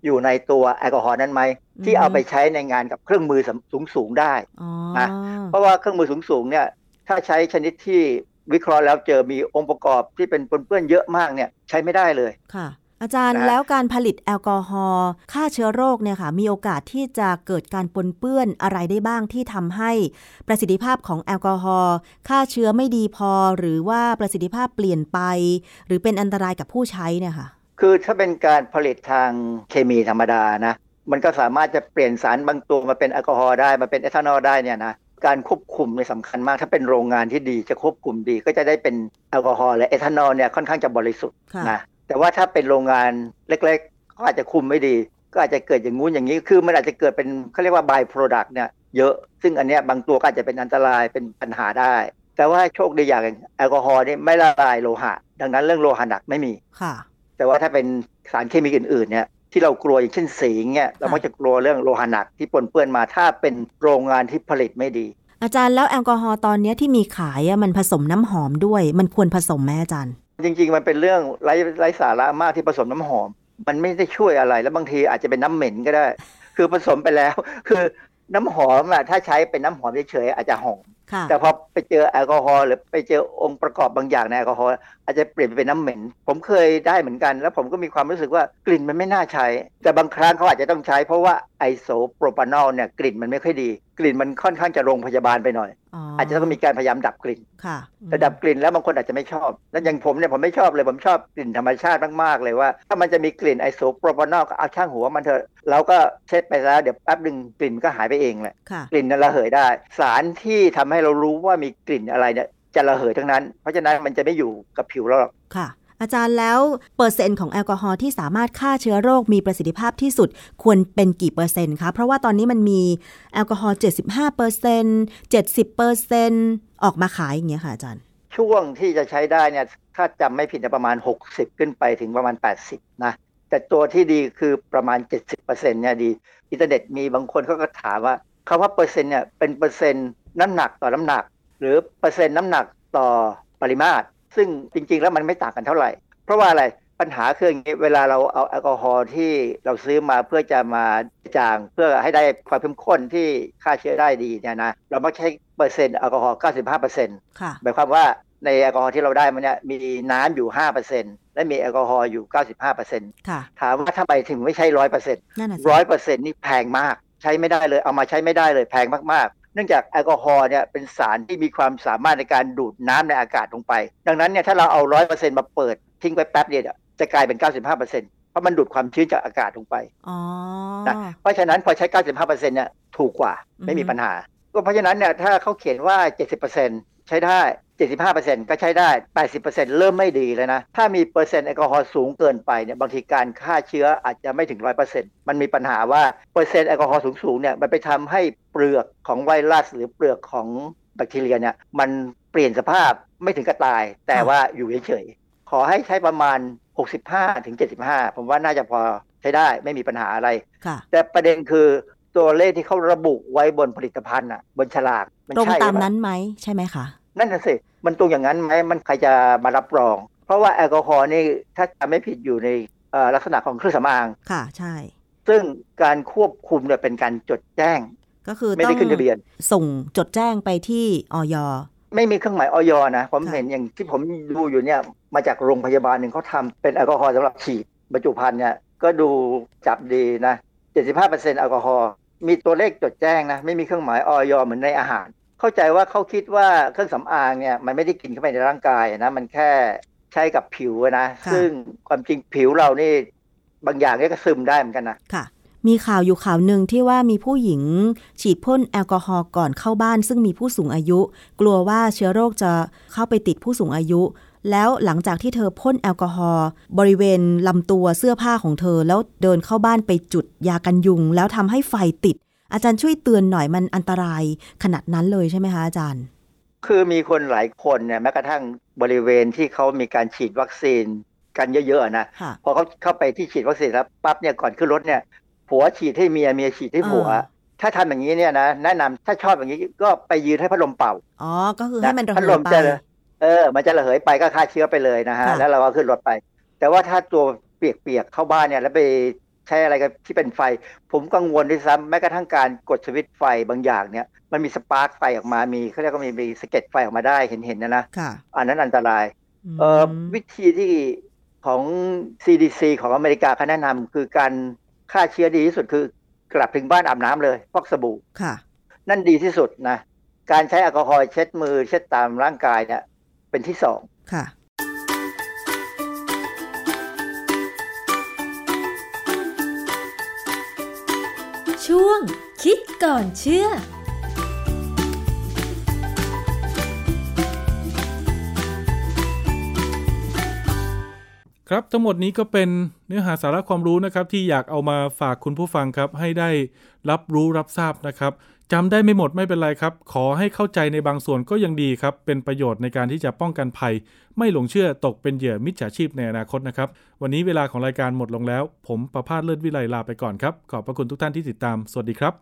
อยู่ในตัวแอลกอฮอล์นั้นไหม ที่เอาไปใช้ในงานกับเครื่องมือสูงสูงๆได้อ๋อนะเพราะว่าเครื่องมือสูงๆเนี่ย ถ้าใช้ชนิดที่วิเคราะห์แล้วเจอมีองค์ประกอบที่เป็นปนเปื้อนเยอะมากเนี่ย ใช้ไม่ได้เลยค่ะ อาจารย์นะแล้วการผลิตแอลกอฮอล์ฆ่าเชื้อโรคเนี่ยค่ะ มีโอกาสที่จะเกิดการปนเปื้อนอะไรได้บ้างที่ทำให้ประสิทธิภาพของแอลกอฮอล์ฆ่าเชื้อไม่ดีพอ หรือว่าประสิทธิภาพเปลี่ยนไป หรือเป็นอันตรายกับผู้ใช้เนี่ยค่ะ คือถ้าเป็นการผลิตทางเคมีธรรมดานะ มันก็สามารถจะเปลี่ยนสารบางตัวมาเป็นแอลกอฮอล์ได้มาเป็นเอทานอลได้เนี่ยนะการควบคุมเนี่ยสำคัญมาก ถ้าเป็นโรงงานที่ดีจะควบคุมดีก็จะได้เป็นแอลกอฮอล์และเอทานอลเนี่ยค่อนข้างจะบริสุทธิ์ค่ะนะ แต่ว่าถ้าเป็นโรงงานเล็กๆเขาอาจจะคุมไม่ดี ก็อาจจะเกิดอย่างงู้นอย่างนี้ คือมันอาจจะเกิดเป็นเขาเรียกว่า by product เนี่ยเยอะ ซึ่งอันเนี้ยบางตัวก็อาจจะเป็นอันตรายเป็นปัญหาได้ แต่ว่าโชคดีอย่างแอลกอฮอล์นี่ไม่ละลายโลหะ ดังนั้นเรื่องโลหะหนักไม่มีค่ะ แต่ว่าถ้าเป็นสารเคมีอื่นๆเนี่ยที่เรากลัวอย่างเช่นสีเนี่ยเรามักจะกลัวเรื่องโลหะหนักที่ปนเปื้อนมาถ้าเป็นโรงงานที่ผลิตไม่ดี อาจารย์แล้วแอลกอฮอล์ตอนเนี้ยที่มีขายอะมันผสมน้ำหอมด้วย มันควรผสมไหมอาจารย์ จริง ๆ มันเป็นเรื่องไร้ไร้สาระมากที่ผสมน้ำหอม มันไม่ได้ช่วยอะไร แล้วบางทีอาจจะเป็นน้ำเหม็นก็ได้ คือผสมไปแล้ว คือน้ำหอมอะถ้าใช้เป็นน้ำหอมเฉยๆอาจจะหอม แต่พอไปเจอแอลกอฮอล์หรือไปเจอองค์ประกอบบางอย่างในแอลกอฮอล์อาจจะเปลี่ยนไปเป็นน้ำเหม็น ผมเคยได้เหมือนกัน แล้วผมก็มีความรู้สึกว่ากลิ่นมันไม่น่าใช้ แต่บางครั้งเขาอาจจะต้องใช้เพราะว่า isopropanol เนี่ยกลิ่นมันไม่ค่อยดี กลิ่นมันค่อนข้างจะโรงพยาบาลไปหน่อย อาจจะต้องมีการพยายามดับกลิ่นค่ะแต่ดับกลิ่นแล้วบางคนอาจจะไม่ชอบ แล้วอย่างผมเนี่ยผมไม่ชอบเลยผมชอบกลิ่นธรรมชาติมากๆเลยว่า ถ้ามันจะมีกลิ่น isopropanol ก็เอาช่างหัวมันเถอะเราก็เช็ดไปแล้วเดี๋ยวแป๊บหนึ่งกลิ่นก็หายไปเองแหละค่ะกลิ่นนั้นระเหยได้ สารที่ทำให้เรารู้ว่ามีกลิ่นอะไรเนี่ยจะระเหยทั้งนั้น เพราะฉะนั้นมันจะไม่อยู่กับผิวเราหรอกค่ะ อาจารย์แล้วเปอร์เซ็นต์ของแอลกอฮอล์ที่สามารถฆ่าเชื้อโรคมีประสิทธิภาพที่สุดควรเป็นกี่เปอร์เซ็นต์คะเพราะว่าตอนนี้มันมีแอลกอฮอล์75เปอร์เซ็นต์70เปอร์เซ็นต์ออกมาขายอย่างเงี้ยค่ะอาจารย์ ช่วงที่จะใช้ได้เนี่ยถ้าจำไม่ผิดเนี่ยประมาณ 60 ขึ้นไปถึงประมาณ 80 นะแต่ตัวที่ดีคือประมาณ 70%เนี่ยดี อินเทอร์เน็ตมีบางคนเขาก็ถามว่า คำว่าเปอร์เซ็นต์เนี่ยเป็นเปอร์เซ็นต์น้ำหนักต่อน้ำหนัก หรือเปอร์เซ็นต์น้ำหนักต่อปริมาตร ซึ่งจริง ๆ แล้วมันไม่ต่างกันเท่าไหร่ เพราะว่าอะไรปัญหาคืออย่างนี้เวลาเราเอาแอลกอฮอล์ที่เราซื้อมาเพื่อจะมาจางเพื่อให้ได้ความเข้มข้นที่ฆ่าเชื้อได้ดีเนี่ยนะเรามักใช้เปอร์เซ็นต์แอลกอฮอล์95%ค่ะหมายความว่าในแอลกอฮอล์ที่เราได้มันเนี่ยมีน้ำอยู่ 5%และมีแอลกอฮอล์อยู่ 95%ค่ะถามว่าทำไมถึงไม่ใช่ 100%นั่นน่ะสิร้อยเปอร์เซ็นต์นี่แพงมาก ใช้ไม่ได้เลย เอามาใช้ไม่ได้เลยแพงมากๆ เนื่องจากแอลกอฮอล์เนี่ยเป็นสารที่มีความสามารถในการดูดน้ำในอากาศลงไป ดังนั้นเนี่ยถ้าเราเอาร้อยเปอร์เซ็นต์มาเปิดทิ้งไว้แป๊บเดียวเนี่ยจะกลายเป็น95%เพราะมันดูดความชื้นจากอากาศลงไปอ๋อนะเพราะฉะนั้นพอใช้95%เนี่ยถูกกว่าไม่มีอือฮึปัญหา ก็เพราะฉะนั้นเนี่ยถ้าเขาเขียนว่า70%ใช้ได้ 75%ก็ใช้ได้ 80%เริ่มไม่ดีเลยนะ ถ้ามีเปอร์เซ็นต์แอลกอฮอล์สูงเกินไปเนี่ยบางทีการฆ่าเชื้ออาจจะไม่ถึง 100%มันมีปัญหาว่าเปอร์เซ็นต์แอลกอฮอล์สูงๆเนี่ยมันไปทำให้เปลือกของไวรัส หรือเปลือกของแบคทีเรียเนี่ยมันเปลี่ยนสภาพไม่ถึงกับตาย แต่ว่าอยู่เฉยๆขอให้ใช้ประมาณ 65ถึง75 ผมว่าน่าจะพอใช้ได้ไม่มีปัญหาอะไรค่ะแต่ประเด็นคือตัวเลขที่เขาระบุไว้บนผลิตภัณฑ์อะบนฉลากมันตรงใช่ตามหรือเปล่นั้นไหมใช่ไหมคะนั่นน่ะสิ มันตรงอย่างนั้นไหมมันใครจะมารับรอง เพราะว่าแอลกอฮอล์นี่ถ้าจำไม่ผิดอยู่ในเอ่อลักษณะของเครื่องสำอางค่ะใช่ ซึ่งการควบคุมเนี่ยเป็นการจดแจ้ง ก็คือไม่ต้อได้งขึ้นทะเบียน ส่งจดแจ้งไปที่ออยไม่มีเครื่องหมายออยนะผมค่ะเห็นอย่างที่ผมดูอยู่เนี่ยมาจากโรงพยาบาลหนึ่งเขาทำเป็นแอลกอฮอล์สำหรับฉีดบรรจุภัณฑ์เนี่ยก็ดูจับดีนะ75%แอลกอฮอล์มีตัวเลขจดแจ้งนะ ไม่มีเครื่องหมายออยเหมือนในอาหาร เข้าใจว่าเขาคิดว่าเครื่องสำอางเนี่ยมันไม่ได้กินเข้าไปในร่างกายนะมันแค่ใช้กับผิวนะค่ะซึ่งความจริงผิวเรานี่บางอย่างเนี่ยก็ซึมได้เหมือนกันนะค่ะ มีข่าวอยู่ข่าวหนึ่งที่ว่ามีผู้หญิง ฉีดพ่นแอลกอฮอล์ก่อนเข้าบ้าน ซึ่งมีผู้สูงอายุ กลัวว่าเชื้อโรคจะเข้าไปติดผู้สูงอายุ แล้วหลังจากที่เธอพ่นแอลกอฮอล์บริเวณลำตัวเสื้อผ้าของเธอ แล้วเดินเข้าบ้านไปจุดยากันยุง แล้วทำให้ไฟติด อาจารย์ช่วยเตือนหน่อยมันอันตรายขนาดนั้นเลยใช่ไหมคะอาจารย์ คือมีคนหลายคนเนี่ยแม้กระทั่งบริเวณที่เขามีการฉีดวัคซีนกันเยอะๆนะค่ะพอเขาเข้าไปที่ฉีดวัคซีนแล้วปั๊บเนี่ยก่อนขึ้นรถเนี่ยผัวฉีดให้เมียเมียฉีดให้ผัวอ่าถ้าทำอย่างนี้เนี่ยนะแนะนำถ้าชอบอย่างนี้ก็ไปยืนให้พัดลมเป่าอ๋อก็คือให้มันระพัดเหลยมไปจะเออ มันจะระเหยไปก็ฆ่าเชื้อไปเลยนะฮะค่ะแล้วเราก็ขึ้นรถไป แต่ว่าถ้าตัวเปียกๆเข้าบ้านเนี่ยแล้วไป ใช้อะไรกันที่เป็นไฟ ผมกังวลด้วยซ้ำแม้กระทั่งการกดสวิตช์ไฟบางอย่างเนี่ยมันมี spark ไฟออกมามีเขาเรียกว่ามีมีสะเก็ดไฟออกมาได้เห็นๆนะนะค่ะอันนั้นอันตราย เอ่อวิธีที่ของ CDC ของอเมริกาเขาแนะนำคือการฆ่าเชื้อดีที่สุดคือกลับถึงบ้านอาบน้ำเลยฟอกสบู่ค่ะ นั่นดีที่สุดนะการใช้แอลกอฮอล์เช็ดมือเช็ดตามร่างกายเนี่ยเป็นที่สองค่ะ ช่วง คิดก่อนเชื่อครับทั้งหมดนี้ก็เป็นเนื้อหาสาระความรู้นะครับที่อยากเอามาฝากคุณผู้ฟังครับให้ได้รับรู้รับทราบนะครับ จำได้ไม่หมดไม่เป็นไรครับ ขอให้เข้าใจในบางส่วนก็ยังดีครับ เป็นประโยชน์ในการที่จะป้องกันภัย ไม่หลงเชื่อตกเป็นเหยื่อมิจฉาชีพในอนาคตนะครับ วันนี้เวลาของรายการหมดลงแล้ว ผมประพาสเลิศวิไลลาไปก่อนครับ ขอบพระคุณทุกท่านที่ติดตาม สวัสดีครับ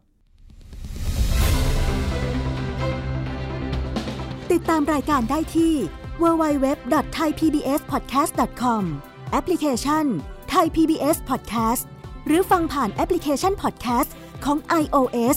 ติดตามรายการได้ที่ www.thaipbspodcast.com แอปพลิเคชัน Thai PBS Podcast หรือฟังผ่านแอปพลิเคชัน Podcast ของ iOS